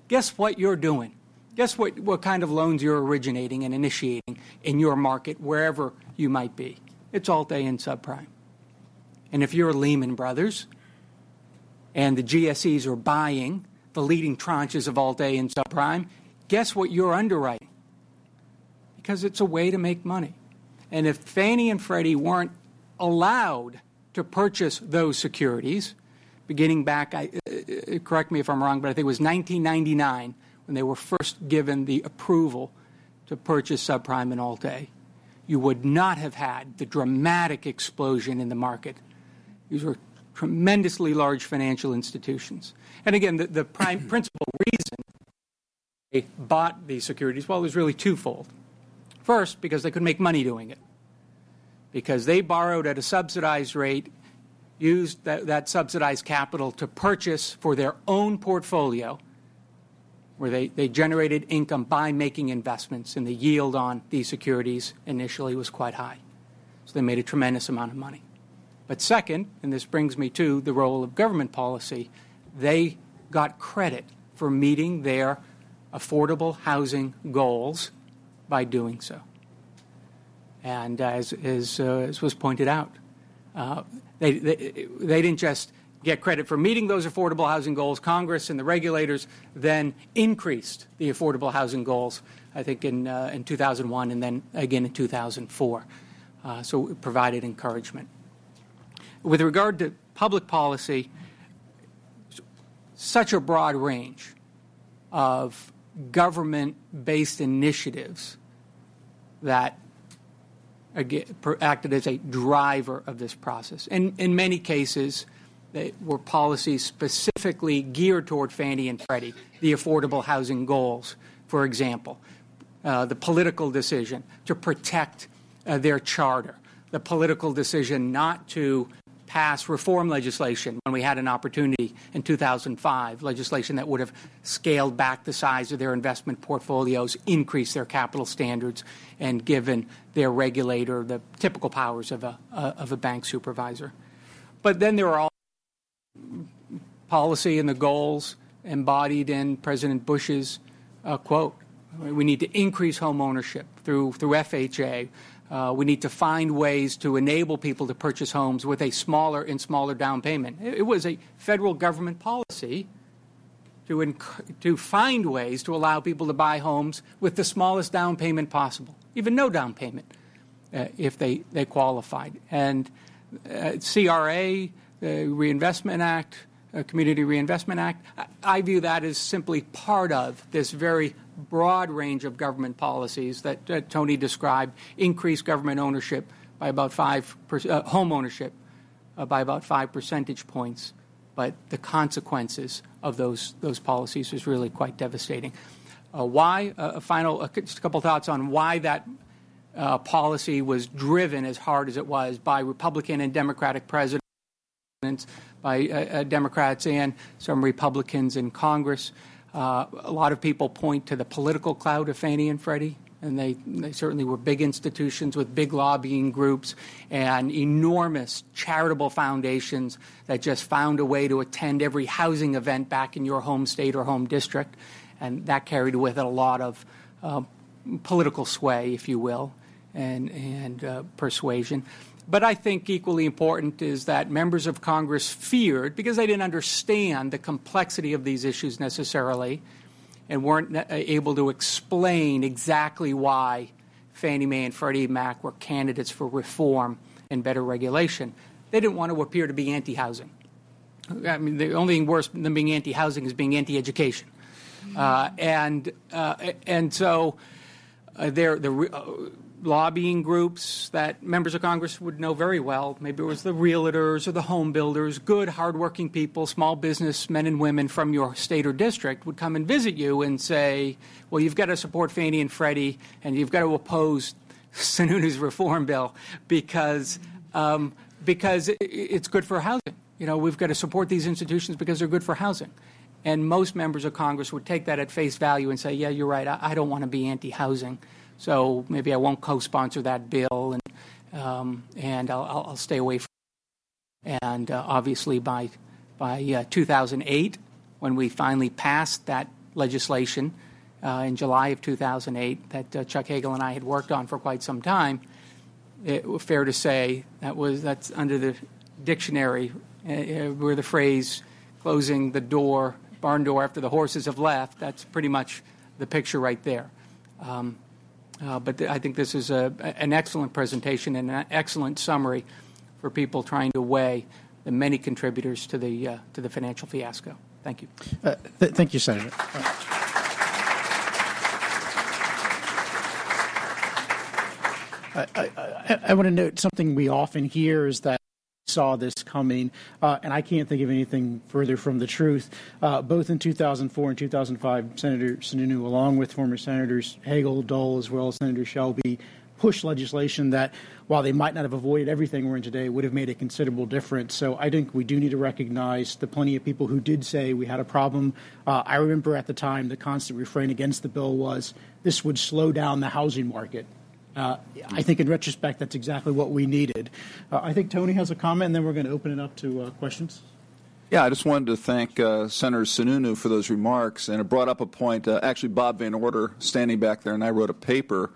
Speaker 5: guess what you're doing? Guess what, what kind of loans you're originating and initiating in your market, wherever you might be? It's Alt-A and subprime. And if you're Lehman Brothers and the GSEs are buying the leading tranches of Alt-A and subprime, guess what you're underwriting? Because it's a way to make money. And if Fannie and Freddie weren't allowed to purchase those securities, beginning back, I, uh, correct me if I'm wrong, but I think it was 1999 when they were first given the approval to purchase subprime and Alt-A, you would not have had the dramatic explosion in the market. These were tremendously large financial institutions. And again, the, the prime principal reason they bought these securities, well, it was really twofold. First, because they could make money doing it. Because they borrowed at a subsidized rate, used that, that subsidized capital to purchase for their own portfolio, where they, they generated income by making investments, and the yield on these securities initially was quite high. So they made a tremendous amount of money. But second, and this brings me to the role of government policy, they got credit for meeting their affordable housing goals by doing so. And as, as, uh, as was pointed out, uh, they, they, they didn't just get credit for meeting those affordable housing goals. Congress and the regulators then increased the affordable housing goals, I think, in, uh, in 2001 and then again in 2004. Uh, so it provided encouragement. With regard to public policy, such a broad range of government based initiatives that acted as a driver of this process. And in many cases, they were policies specifically geared toward Fannie and Freddie, the affordable housing goals, for example, uh, the political decision to protect uh, their charter, the political decision not to pass reform legislation when we had an opportunity in 2005, legislation that would have scaled back the size of their investment portfolios, increased their capital standards, and given their regulator the typical powers of a, uh, of a bank supervisor. But then there are all policy and the goals embodied in President Bush's uh, quote. We need to increase home ownership through, through FHA. Uh, we need to find ways to enable people to purchase homes with a smaller and smaller down payment. It, it was a federal government policy to, inc- to find ways to allow people to buy homes with the smallest down payment possible, even no down payment uh, if they, they qualified. And uh, CRA, the Reinvestment Act, uh, Community Reinvestment Act, I, view that as simply part of this very broad range of government policies that uh, Tony described, increase government ownership by about five, per, uh, home ownership uh, by about five percentage points. But the consequences of those, those policies is really quite devastating. Uh, why? Uh, a final, just a couple thoughts on why that uh, policy was driven as hard as it was by Republican and Democratic presidents, by Democrats and some Republicans in Congress. Uh, a lot of people point to the political cloud of Fannie and Freddie, and they, they certainly were big institutions with big lobbying groups and enormous charitable foundations that just found a way to attend every housing event back in your home state or home district. And that carried with it a lot of uh, political sway, if you will, and, and uh, persuasion. But I think equally important is that members of Congress feared, because they didn't understand the complexity of these issues necessarily, and weren't able to explain exactly why Fannie Mae and Freddie Mac were candidates for reform and better regulation. They didn't want to appear to be anti housing. I mean, the only thing worse than being anti housing is being anti education. Uh, and, uh, and so uh, they're, the, uh, lobbying groups that members of Congress would know very well. Maybe it was the realtors or the home builders, good, hardworking people, small business men and women from your state or district would come and visit you and say, well, you've got to support Fannie and Freddie and you've got to oppose Sununu's reform bill because, um, because it's good for housing. You know, we've got to support these institutions because they're good for housing. And most members of Congress would take that at face value and say, yeah, you're right, I, I don't want to be anti housing. So maybe I won't co-sponsor that bill, and um, and I'll, I'll, stay away from. It. And uh, obviously, by by uh, 2008, when we finally passed that legislation uh, in July of 2008 that uh, Chuck Hagel and I had worked on for quite some time, it was fair to say that was that's under the dictionary uh, uh, where the phrase "closing the door, barn door after the horses have left." That's pretty much the picture right there. Um, uh, but th- I think this is a, an excellent presentation and an excellent summary for people trying to weigh the many contributors to the, uh, to the financial fiasco. Thank you.
Speaker 1: Uh, th- thank you, Senator. I, I, I, want to note something we often hear is that saw this coming, uh, and I can't think of anything further from the truth. Uh, both in 2004 and 2005, Senator Sununu, along with former Senators Hagel, Dole, as well as Senator Shelby, pushed legislation that, while they might not have avoided everything we're in today, would have made a considerable difference. So I think we do need to recognize the plenty of people who did say we had a problem. Uh, I remember at the time the constant refrain against the bill was this would slow down the housing market. Uh, I think in retrospect, that's exactly what we needed. Uh, I think Tony has a comment, and then we're going to open it up to uh, questions.
Speaker 3: Yeah, I just wanted to thank uh, Senator Sununu for those remarks, and it brought up a point. Uh, actually, Bob Van Order, standing back there, and I wrote a paper,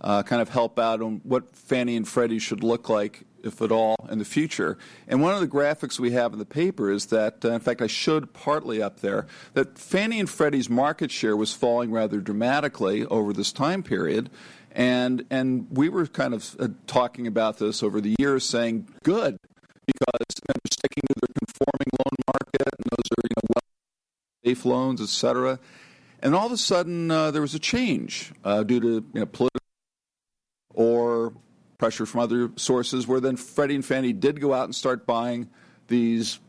Speaker 3: uh, kind of help out on what Fannie and Freddie should look like, if at all, in the future. And one of the graphics we have in the paper is that, in fact, I showed partly up there that Fannie and Freddie's market share was falling rather dramatically over this time period. And, and we were kind of uh, talking about this over the years, saying, good, because they're sticking to their conforming loan market, and those are you know, well safe loans, et cetera. And all of a sudden, uh, there was a change uh, due to you know, political or pressure from other sources, where then Freddie and Fannie did go out and start buying these,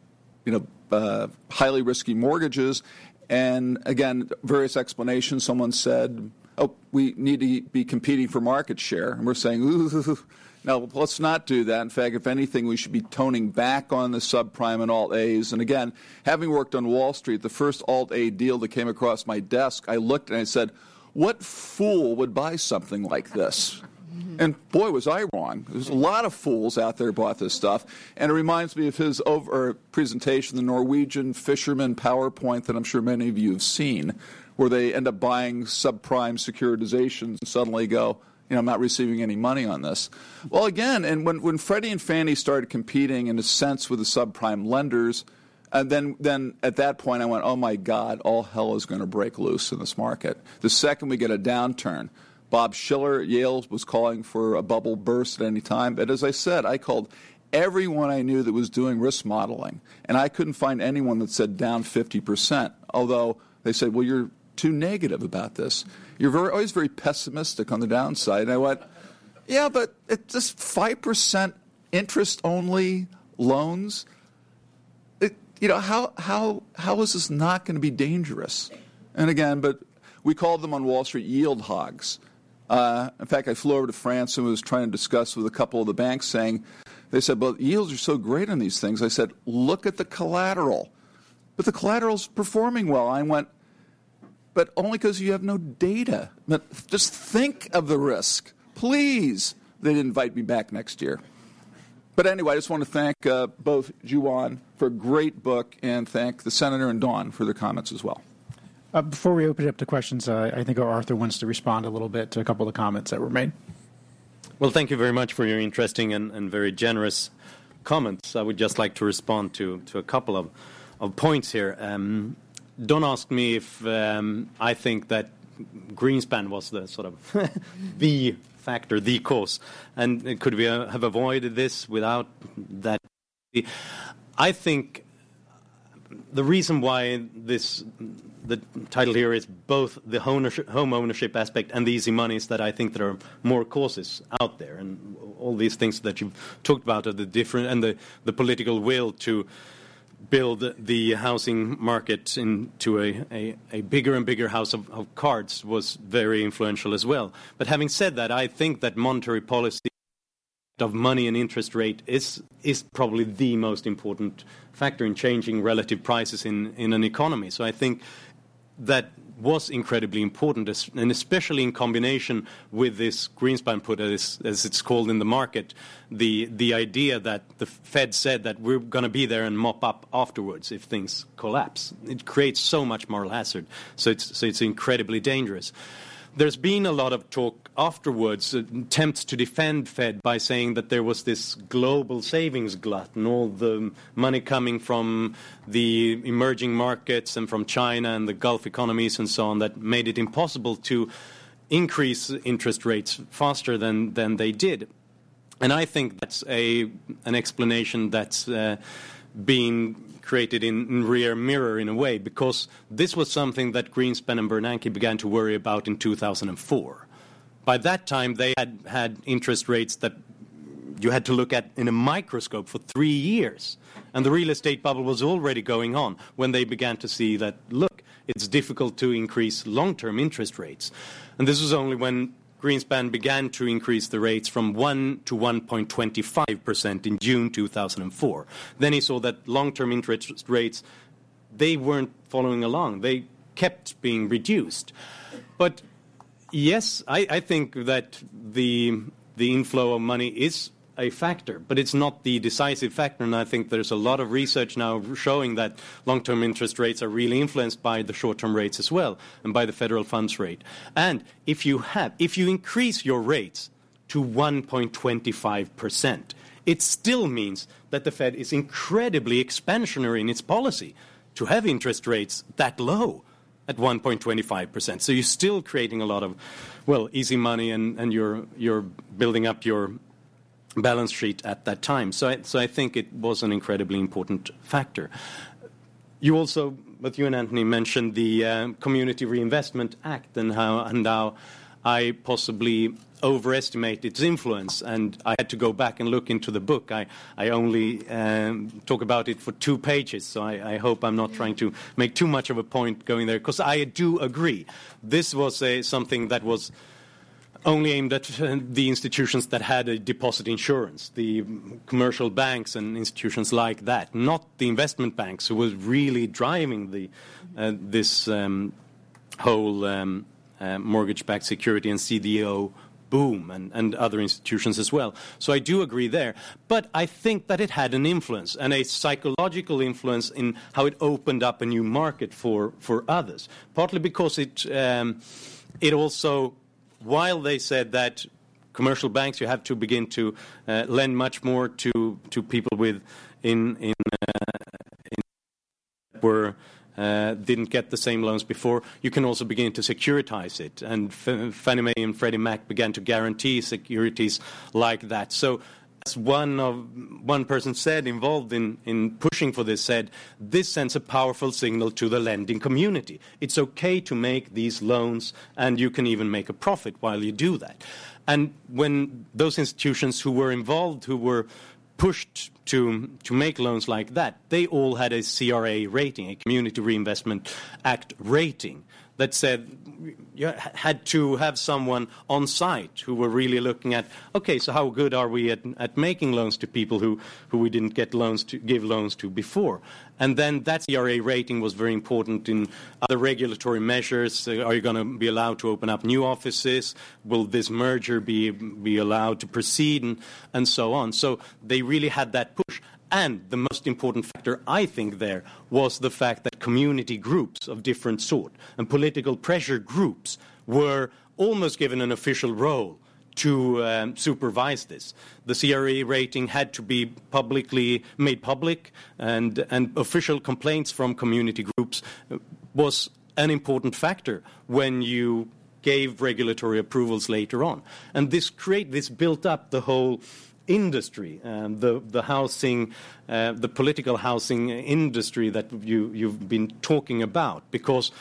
Speaker 3: you know, uh, highly risky mortgages. And again, various explanations. Someone said oh, we need to be competing for market share. And we're saying, ooh, Now, let's not do that. In fact, if anything, we should be toning back on the subprime and alt A's. And again, having worked on Wall Street, the first alt A deal that came across my desk, I looked and I said, what fool would buy something like this? And boy, was I wrong. There's a lot of fools out there bought this stuff. And it reminds me of his over presentation, the Norwegian fisherman PowerPoint that I'm sure many of you have seen, where they end up buying subprime securitizations and suddenly go, you know, I'm not receiving any money on this. Well, again, and when, when Freddie and Fannie started competing in a sense with the subprime lenders, and then, then at that point I went, oh my God, all hell is going to break loose in this market. The second we get a downturn, Bob Shiller at Yale was calling for a bubble burst at any time. But as I said, I called everyone I knew that was doing risk modeling, and I couldn't find anyone that said down 50%, although they said, well, you're too negative about this. You're very, always very pessimistic on the downside. And I went, yeah, but it's just 5% interest only loans. It, you know, how, how, how is this not going to be dangerous? And again, but we called them on Wall Street yield hogs. Uh, in fact, I flew over to France and was trying to discuss with a couple of the banks saying, they said, well, yields are so great on these things. I said, look at the collateral. But the collateral's performing well. I went, but only because you have no data. But just think of the risk. Please. They'd invite me back next year. But anyway, I just want to thank uh, both Johan for a great book and thank the Senator and Dawn for their comments as well.
Speaker 1: Uh, before we open it up to questions, uh, I think Arthur wants to respond a little bit to a couple of the comments that were made.
Speaker 2: Well, thank you very much for your interesting and, and very generous comments. I would just like to respond to, to a couple of, of points here. Um, Dawn ask me if um, I think that Greenspan was the sort of the factor, the cause, and could we uh, have avoided this without that? I think the reason why this the title here is both the home ownership, aspect and the easy monies that I think there are more causes out there, and all these things that you've talked about are the different and the, the political will to build the housing market into a, a, a bigger and bigger house of, of cards was very influential as well. But having said that, I think that monetary policy of money and interest rate is is probably the most important factor in changing relative prices in, in an economy. So I think that was incredibly important, and especially in combination with this Greenspan put, as, as it's called in the market, the the idea that the Fed said that we're going to be there and mop up afterwards if things collapse. It creates so much moral hazard. So it's so it's incredibly dangerous. There's been a lot of talk afterwards, uh, attempts to defend Fed by saying that there was this global savings glut and all the money coming from the emerging markets and from China and the Gulf economies and so on that made it impossible to increase interest rates faster than, than they did. And I think that's a, an explanation that's uh, been created in, in, rear mirror in a way, because this was something that Greenspan and Bernanke began to worry about in 2004. By that time, they had had interest rates that you had to look at in a microscope for three years. And the real estate bubble was already going on when they began to see that, look, it's difficult to increase long term interest rates. And this was only when Greenspan began to increase the rates from 1 to 1.25% in June 2004. Then he saw that long-term interest rates they weren't following along. They kept being reduced. But yes, I, I think that the the inflow of money is a factor, but it's not the decisive factor. And I think there's a lot of research now showing that long term interest rates are really influenced by the short term rates as well and by the federal funds rate. And if you have, if you increase your rates to 1.25%, it still means that the Fed is incredibly expansionary in its policy to have interest rates that low at 1.25%. So you're still creating a lot of, well, easy money and, and you're, you're building up your balance sheet at that time. So I, so I think it was an incredibly important factor. You also, both you and Anthony mentioned the uh, Community Reinvestment Act and how, and how I possibly overestimate its influence. And I had to go back and look into the book. I, I only um, talk about it for two pages, so I, I, hope I'm not trying to make too much of a point going there, because I do agree. This was a, something that was only aimed at the institutions that had a deposit insurance, the commercial banks and institutions like that, not the investment banks who was really driving the, uh, this um, whole um, uh, mortgage-backed security and CDO boom and, and other institutions as well. So I do agree there. But I think that it had an influence and a psychological influence in how it opened up a new market for, for others, partly because it, um, it also while they said that commercial banks, you have to begin to uh, lend much more to to people with in in, uh, in were. Uh, didn't get the same loans before. You can also begin to securitize it, and F- Fannie Mae and Freddie Mac began to guarantee securities like that. So as one of one person said involved in, in pushing for this said this sends a powerful signal to the lending community. It's okay to make these loans and you can even make a profit while you do that. And when those institutions who were involved who were pushed to to make loans like that they all had a CRA rating a community reinvestment act rating that said you had to have someone on site who were really looking at okay so how good are we at, at making loans to people who, who we didn't get loans to give loans to before? And then that CRA rating was very important in other regulatory measures. Uh, are you going to be allowed to open up new offices? Will this merger be be allowed to proceed? And, and so on. So they really had that push and the most important factor, I think, there was the fact that community groups of different sort and political pressure groups were almost given an official role to um, supervise this. The CRA rating had to be publicly made public, and, and official complaints from community groups was an important factor when you gave regulatory approvals later on. And this create this built up the whole industry, um, the, the housing, uh, the political housing industry that you, you've been talking about, because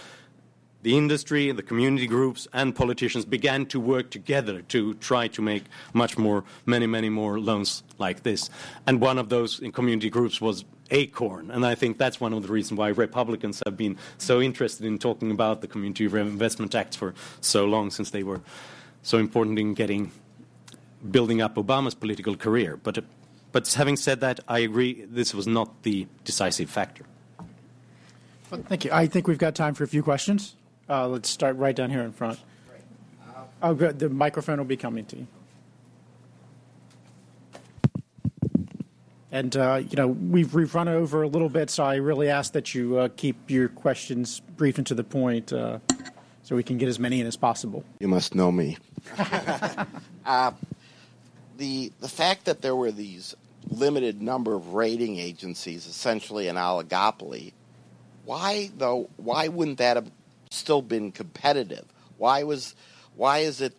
Speaker 2: the industry, the community groups, and politicians began to work together to try to make much more, many, many more loans like this. And one of those community groups was Acorn, and I think that's one of the reasons why Republicans have been so interested in talking about the Community Reinvestment Act for so long, since they were so important in getting building up Obama's political career. But, but having said that, I agree this was not the decisive factor.
Speaker 1: Well, thank you. I think we've got time for a few questions. Uh, let's start right down here in front. Oh, good. The microphone will be coming to you. And uh, you know we've we've run over a little bit, so I really ask that you uh, keep your questions brief and to the point, uh, so we can get as many in as possible.
Speaker 6: You must know me. The the fact that there were these limited number of rating agencies, essentially an oligopoly, why though? Why wouldn't that have still been competitive? Why was why is it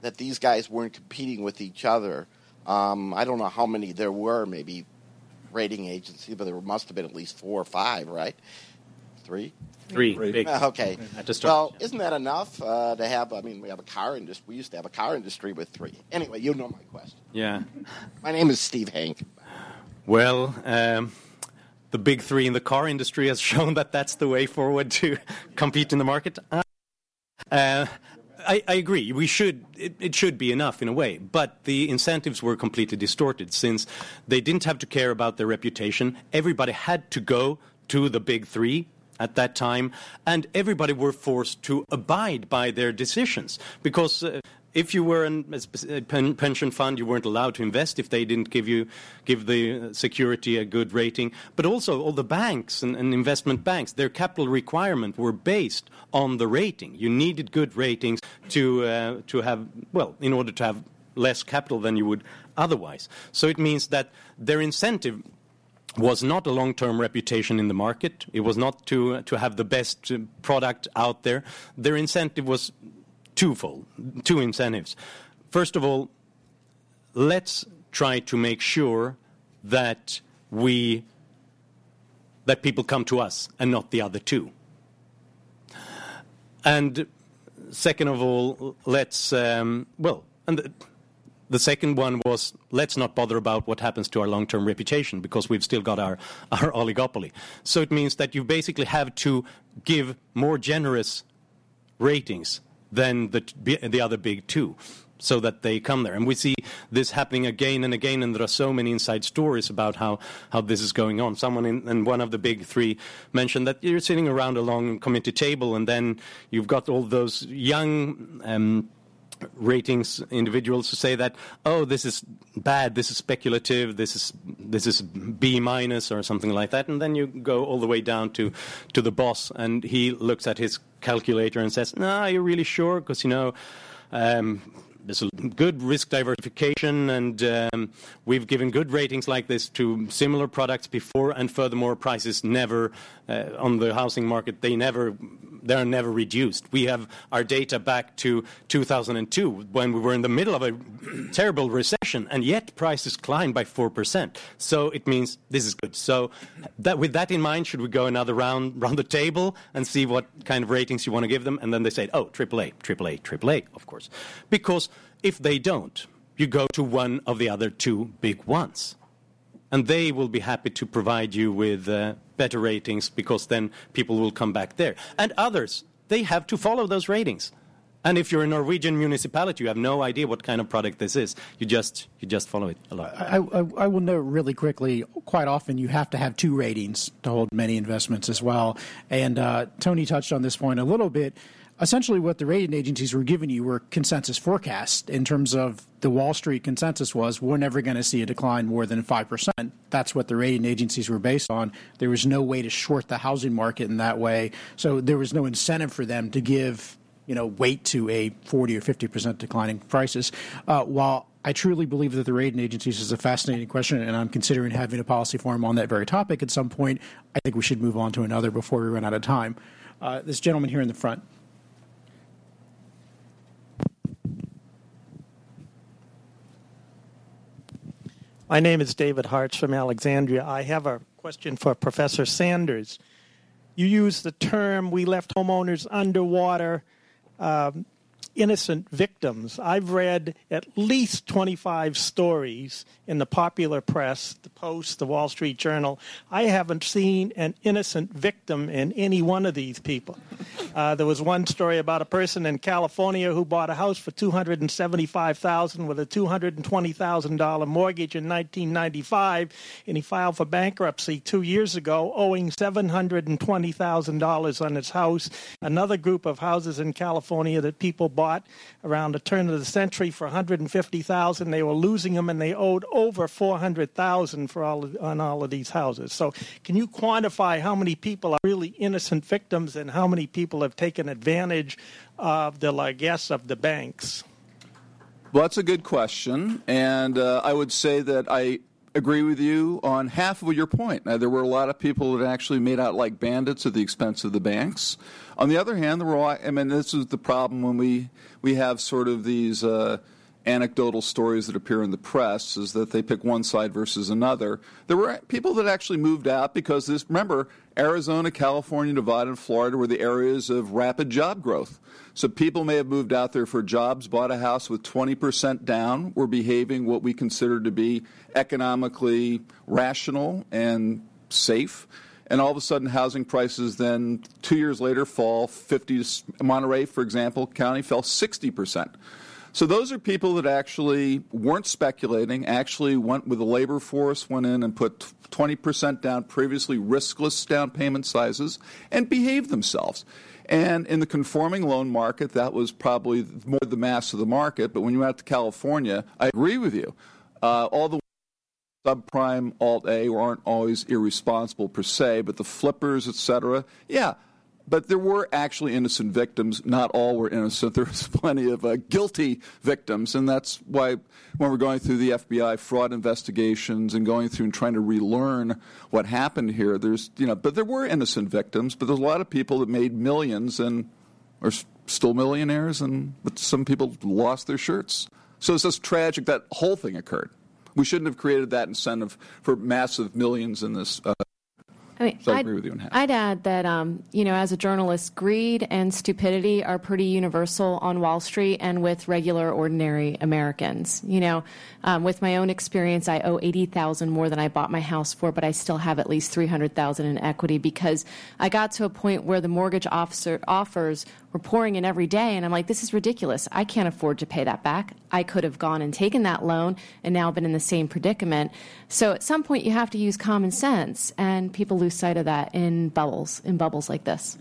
Speaker 6: that these guys weren't competing with each other? Um, I don't know how many there were, maybe rating agencies, but there must have been at least four or five, right? Three.
Speaker 2: Three. Big.
Speaker 6: Okay. Well, isn't that enough uh, to have? I mean, we have a car industry. We used to have a car industry with three. Anyway, you know my question.
Speaker 2: Yeah.
Speaker 6: My name is Steve Hanke.
Speaker 2: Well, um, the big three in the car industry has shown that that's the way forward to compete in the market. Uh, I, I, agree. We should. It, it, should be enough in a way, but the incentives were completely distorted since they didn't have to care about their reputation. Everybody had to go to the big three at that time, and everybody were forced to abide by their decisions because. Uh, if you were an, a pension fund, you weren't allowed to invest if they didn't give you give the security a good rating. But also, all the banks and, and investment banks, their capital requirement were based on the rating. You needed good ratings to uh, to have well, in order to have less capital than you would otherwise. So it means that their incentive was not a long-term reputation in the market. It was not to to have the best product out there. Their incentive was twofold, two incentives. First of all, let's try to make sure that we that people come to us and not the other two. And second of all, let's um, well, and. The, the second one was let's not bother about what happens to our long term reputation because we've still got our, our oligopoly. So it means that you basically have to give more generous ratings than the, the other big two so that they come there. And we see this happening again and again, and there are so many inside stories about how, how this is going on. Someone in, in one of the big three mentioned that you're sitting around a long committee table, and then you've got all those young um, ratings individuals who say that oh this is bad this is speculative this is this is b minus or something like that. And then you go all the way down to to the boss and he looks at his calculator and says no are you really sure? Because you know um, there's a good risk diversification, and um, we've given good ratings like this to similar products before, and furthermore, prices never uh, on the housing market they never they're never reduced. We have our data back to 2002 when we were in the middle of a terrible recession, and yet prices climbed by four percent. So it means this is good. So that, with that in mind, should we go another round round the table and see what kind of ratings you want to give them? And then they say, oh, AAA, AAA, AAA, of course, because if they don't, you go to one of the other two big ones. And they will be happy to provide you with uh, better ratings because then people will come back there. And others, they have to follow those ratings. And if you're a Norwegian municipality, you have no idea what kind of product this is. You just you just follow it along.
Speaker 1: I, I, I, will note really quickly. Quite often, you have to have two ratings to hold many investments as well. And uh, Tony touched on this point a little bit essentially what the rating agencies were giving you were consensus forecasts in terms of the Wall Street consensus was we're never going to see a decline more than 5%. That's what the rating agencies were based on. There was no way to short the housing market in that way. So there was no incentive for them to give you know weight to a 40 or 50% declining prices. Uh, while I truly believe that the rating agencies is a fascinating question, and I'm considering having a policy forum on that very topic at some point. I think we should move on to another before we run out of time. Uh, this gentleman here in the front.
Speaker 7: My name is David Hartz from Alexandria. I have a question for Professor Sanders. You use the term we left homeowners underwater. Um, innocent victims. I've read at least 25 stories in the popular press, the Post, the Wall Street Journal. I haven't seen an innocent victim in any one of these people. Uh, there was one story about a person in California who bought a house for 275000 with a $220,000 mortgage in 1995, and he filed for bankruptcy two years ago, owing $720,000 on his house. Another group of houses in California that people bought bought around the turn of the century for 150,000. They were losing them, and they owed over 400,000 for all of, on all of these houses. So, can you quantify how many people are really innocent victims, and how many people have taken advantage of the largesse of the banks?
Speaker 3: Well, that's a good question, and uh, I would say that I agree with you on half of your point. Now, there were a lot of people that actually made out like bandits at the expense of the banks. On the other hand, there were, I mean, this is the problem when we, we have sort of these uh, anecdotal stories that appear in the press, is that they pick one side versus another. There were people that actually moved out because this, remember, Arizona, California, Nevada, and Florida were the areas of rapid job growth. So people may have moved out there for jobs, bought a house with 20% down, were behaving what we consider to be economically rational and safe. And all of a sudden, housing prices then two years later fall 50. Monterey, for example, county fell 60 percent. So those are people that actually weren't speculating, actually went with the labor force, went in and put 20% down previously riskless down payment sizes, and behaved themselves. And in the conforming loan market, that was probably more the mass of the market. But when you went out to California, I agree with you. Uh, all the subprime alt A aren't always irresponsible per se, but the flippers, et cetera, yeah, but there were actually innocent victims. Not all were innocent. There was plenty of uh, guilty victims, and that's why when we're going through the FBI fraud investigations and going through and trying to relearn what happened here, there's you know, but there were innocent victims. But there's a lot of people that made millions and are still millionaires, and but some people lost their shirts. So it's just tragic that whole thing occurred. We shouldn't have created that incentive for massive millions in this. Uh, I mean, so I I'd, agree with you on half.
Speaker 4: I'd add that, um, you know, as a journalist, greed and stupidity are pretty universal on Wall Street and with regular, ordinary Americans. You know, um, with my own experience, I owe eighty thousand more than I bought my house for, but I still have at least three hundred thousand in equity because I got to a point where the mortgage officer offers were pouring in every day, and I'm like, this is ridiculous. I can't afford to pay that back. I could have gone and taken that loan and now been in the same predicament. So at some point, you have to use common sense, and people lose sight of that in bubbles, in bubbles like this.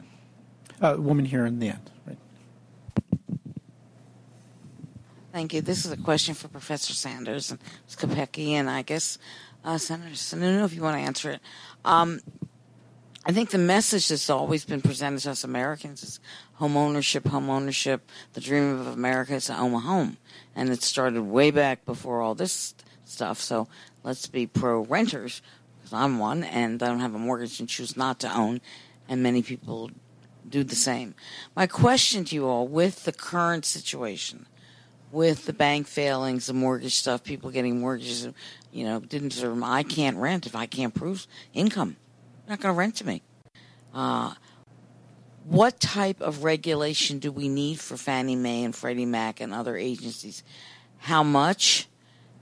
Speaker 1: Uh, woman here in the end. Right.
Speaker 8: Thank you. This is a question for Professor Sanders and Ms. Kopecki, and I guess uh, Senator Sununu, if you want to answer it. Um, I think the message that's always been presented to us Americans is home ownership, home ownership. The dream of America is to own a home, and it started way back before all this stuff. So let's be pro renters because I'm one and I don't have a mortgage and choose not to own, and many people do the same. My question to you all with the current situation, with the bank failings, the mortgage stuff, people getting mortgages, you know, didn't deserve them. I can't rent if I can't prove income. Not going to rent to me. Uh, what type of regulation do we need for Fannie Mae and Freddie Mac and other agencies? How much?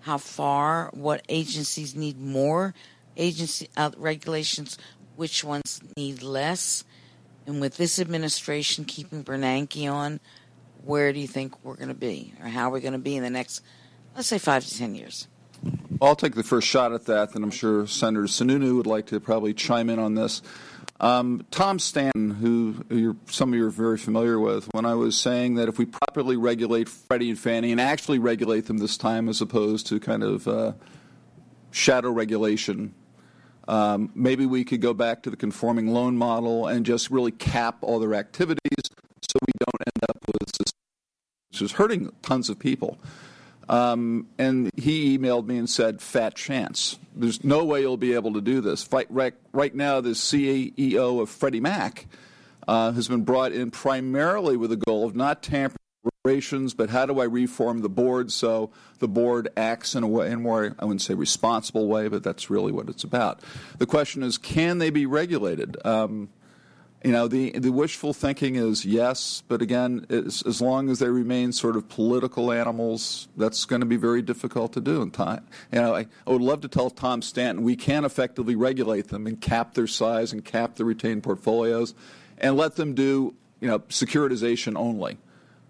Speaker 8: How far? What agencies need more agency uh, regulations? Which ones need less? And with this administration keeping Bernanke on, where do you think we're going to be, or how are we going to be in the next, let's say, five to ten years?
Speaker 3: I'll take the first shot at that, and I'm sure Senator Sununu would like to probably chime in on this. Um, Tom Stanton, who some of you are very familiar with, when I was saying that if we properly regulate Freddie and Fannie and actually regulate them this time as opposed to kind of uh, shadow regulation, um, maybe we could go back to the conforming loan model and just really cap all their activities so we don't end up with this, which is hurting tons of people. Um, and he emailed me and said, "Fat chance. There's no way you'll be able to do this." Right, right now, the CEO of Freddie Mac uh, has been brought in primarily with the goal of not tampering operations, but how do I reform the board so the board acts in a way, in a more, I wouldn't say responsible way, but that's really what it's about. The question is, can they be regulated? Um, you know, the the wishful thinking is yes, but again, as, long as they remain sort of political animals, that's going to be very difficult to do. And time, you know, I, I would love to tell Tom Stanton we can effectively regulate them and cap their size and cap the retained portfolios, and let them do you know securitization only.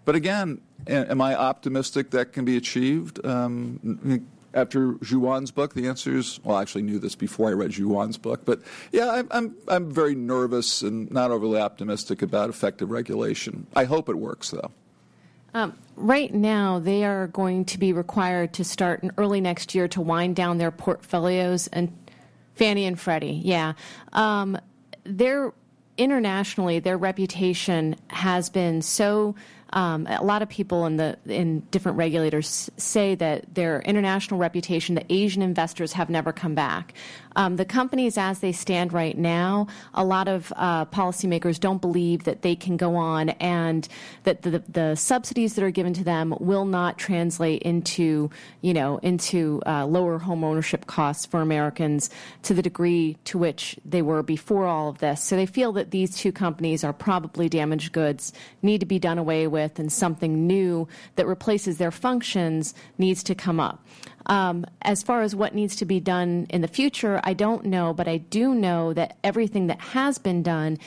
Speaker 3: But again, am I optimistic that can be achieved? Um, after Johan's book? The answer is well, I actually knew this before I read Johan's book, but yeah, I'm, I'm, I'm very nervous and not overly optimistic about effective regulation. I hope it works, though.
Speaker 4: Um, right now, they are going to be required to start in early next year to wind down their portfolios and Fannie and Freddie. Yeah, um, they're internationally, their reputation has been so um, a lot of people in the in different regulators say that their international reputation, the Asian investors have never come back. Um, the companies, as they stand right now, a lot of uh, policymakers don't believe that they can go on and that the, the subsidies that are given to them will not translate into, you know, into uh, lower home ownership costs for Americans to the degree to which they were before all of this. So they feel that these two companies are probably damaged goods, need to be done away with with and something new that replaces their functions needs to come up. Um, as far as what needs to be done in the future, I don't know, but I do know that everything that has been done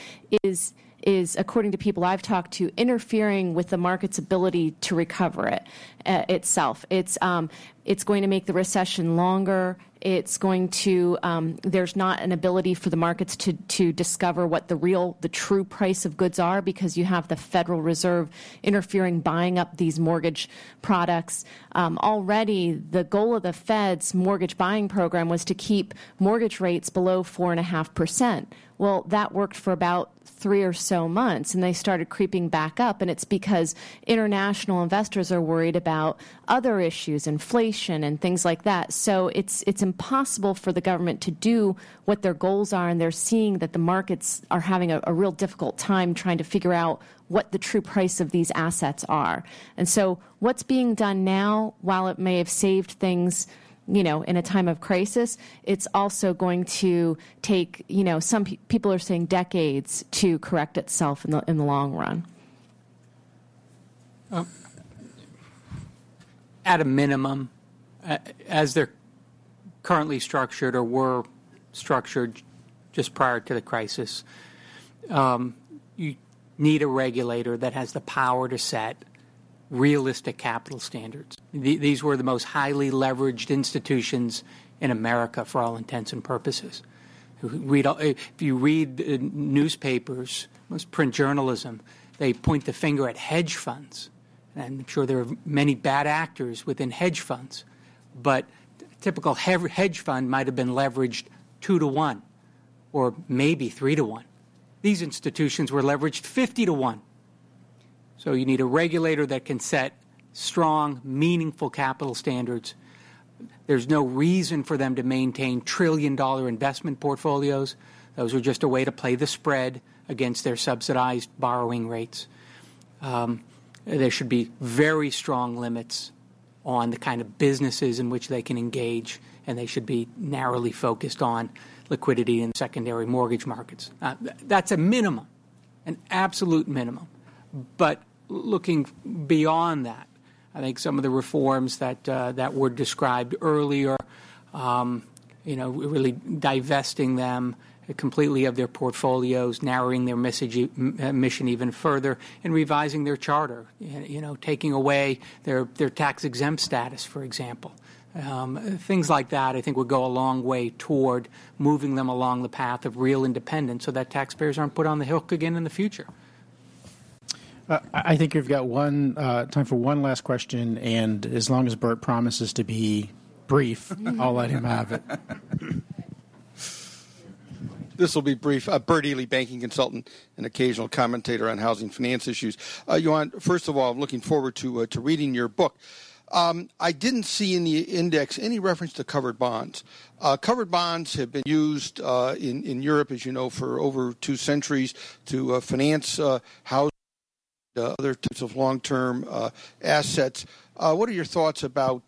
Speaker 4: is is, according to people I've talked to, interfering with the market's ability to recover it uh, itself. It's um, it's going to make the recession longer. It's going to, um, there's not an ability for the markets to, to discover what the real, the true price of goods are because you have the Federal Reserve interfering, buying up these mortgage products. Um, already, the goal of the Fed's mortgage buying program was to keep mortgage rates below 4.5%. Well, that worked for about three or so months and they started creeping back up. And it's because international investors are worried about other issues, inflation and things like that. So it's, it's impossible for the government to do what their goals are. And they're seeing that the markets are having a, a real difficult time trying to figure out what the true price of these assets are. And so what's being done now, while it may have saved things you know, in a time of crisis, it's also going to take, you know, some pe- people are saying decades to correct itself in the in the long run.
Speaker 5: Um, at a minimum, uh, as they're currently structured or were structured just prior to the crisis, um, you need a regulator that has the power to set realistic capital standards. these were the most highly leveraged institutions in America for all intents and purposes. Read, if you read uh, newspapers, most print journalism, they point the finger at hedge funds. And I'm sure there are many bad actors within hedge funds, but typical hedge fund might have been leveraged two to one or maybe three to one. These institutions were leveraged 50 to one. So you need a regulator that can set strong, meaningful capital standards. There's no reason for them to maintain trillion dollar investment portfolios. Those are just a way to play the spread against their subsidized borrowing rates. Um, there should be very strong limits on the kind of businesses in which they can engage, and they should be narrowly focused on liquidity in secondary mortgage markets. Uh, that's a minimum, an absolute minimum. But looking beyond that, I think some of the reforms that uh, that were described earlier, um, you know, really divesting them completely of their portfolios, narrowing their message, uh, mission even further, and revising their charter. You know, taking away their their tax exempt status, for example. Um, things like that, I think, would go a long way toward moving them along the path of real independence, so that taxpayers aren't put on the hook again in the future.
Speaker 1: Uh, I think we've got one uh, time for one last question, and as long as Bert promises to be brief, I'll let him have it.
Speaker 9: This will be brief. Uh, Bert Ely, banking consultant and occasional commentator on housing finance issues. Uh, Johan, first of all, I'm looking forward to uh, to reading your book. Um, I didn't see in the index any reference to covered bonds. Uh, covered bonds have been used uh, in, in Europe, as you know, for over two centuries to uh, finance uh, housing other types of long-term uh, assets. Uh, what are your thoughts about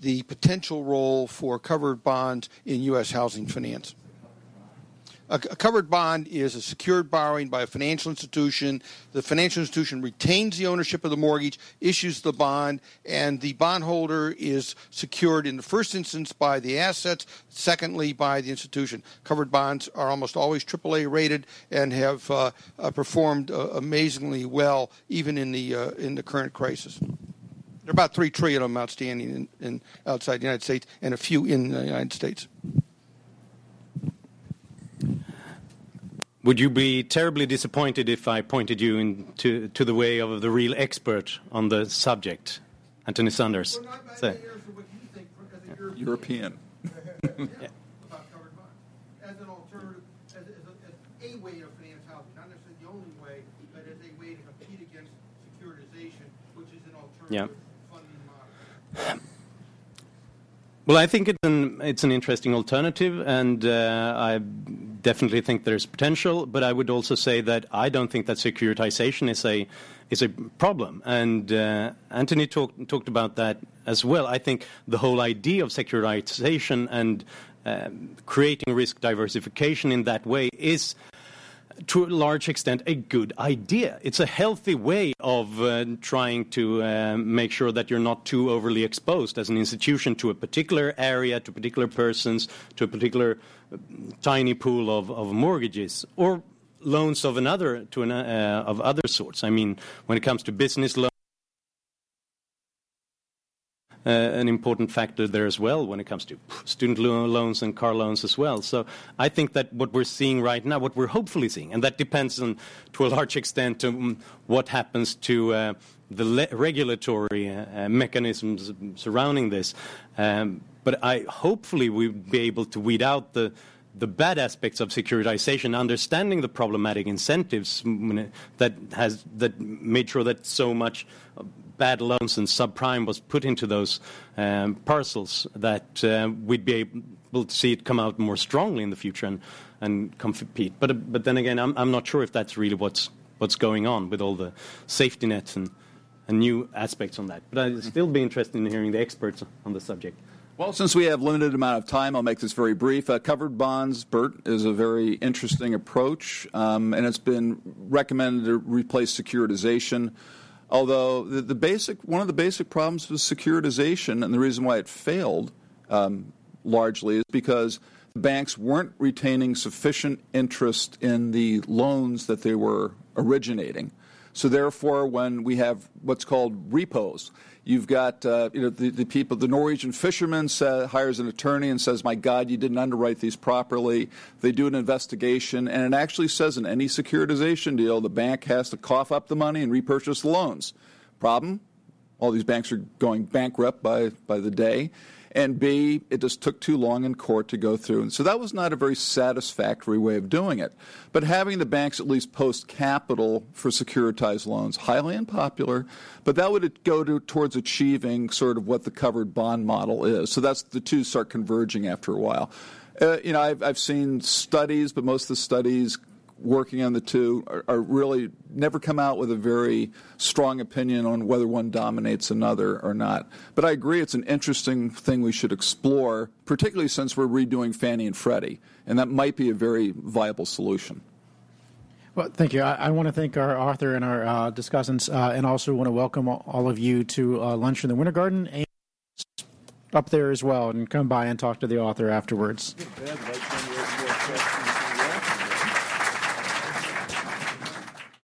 Speaker 9: the potential role for covered bonds in U.S. housing finance? A, covered bond is a secured borrowing by a financial institution. The financial institution retains the ownership of the mortgage, issues the bond, and the bondholder is secured in the first instance by the assets, secondly by the institution. Covered bonds are almost always AAA rated and have uh, uh, performed uh, amazingly well even in the uh, in the current crisis. There are about three trillion of them outstanding in, in outside the United States and a few in the United States.
Speaker 2: Would you be terribly disappointed if I pointed you into to the way of the real expert on the subject, Anthony Sanders?
Speaker 3: Well, no, European. yeah. As an alternative, as, as, a, as a way of finance housing, not necessarily the only way, but as a way to compete against securitization, which is an alternative yeah. funding model.
Speaker 2: Well, I think it's an it's an interesting alternative, and uh, I definitely think there's potential. But I would also say that I don't think that securitization is a is a problem. And uh, Anthony talked talked about that as well. I think the whole idea of securitization and uh, creating risk diversification in that way is to a large extent, a good idea. It's a healthy way of uh, trying to uh, make sure that you're not too overly exposed as an institution to a particular area, to particular persons, to a particular uh, tiny pool of, of mortgages or loans of another to an, uh, of other sorts. I mean, when it comes to business loans an important factor there as well when it comes to student loans and car loans as well. So I think that what we're seeing right now, what we're hopefully seeing, and that depends on, to a large extent, um, what happens to uh, the regulatory uh, mechanisms surrounding this. Um, but I hopefully we'll be able to weed out the the bad aspects of securitization, understanding the problematic incentives that has that made sure that so much bad loans and subprime was put into those um, parcels, that uh, we'd be able to see it come out more strongly in the future and, and compete. But, but then again, I'm, I'm not sure if that's really what's, what's going on with all the safety nets and, and new aspects on that. But I'd still be interested in hearing the experts on the subject.
Speaker 3: Well, since we have limited amount of time, I'll make this very brief. Uh, covered bonds, Bert, is a very interesting approach, um, and it's been recommended to replace securitization. Although the, the, basic one of the basic problems with securitization, and the reason why it failed um, largely, is because banks weren't retaining sufficient interest in the loans that they were originating. So therefore, when we have what's called repos, You've got uh, you know the, the, people. The Norwegian fisherman hires an attorney and says, "My God, you didn't underwrite these properly." They do an investigation, and it actually says in any securitization deal, the bank has to cough up the money and repurchase the loans. Problem: all these banks are going bankrupt by by the day and B, it just took too long in court to go through. And so that was not a very satisfactory way of doing it. But having the banks at least post capital for securitized loans, highly unpopular, but that would go to, towards achieving sort of what the covered bond model is. So that's the two start converging after a while. Uh, you know, I've, I've seen studies, but most of the studies working on the two are, are, really never come out with a very strong opinion on whether one dominates another or not. But I agree it's an interesting thing we should explore, particularly since we're redoing Fannie and Freddie, and that might be a very viable solution.
Speaker 1: Well, thank you. I, I want to thank our author and our uh, discussants, uh, and also want to welcome all of you to uh, lunch in the Winter Garden and up there as well, and come by and talk to the author afterwards.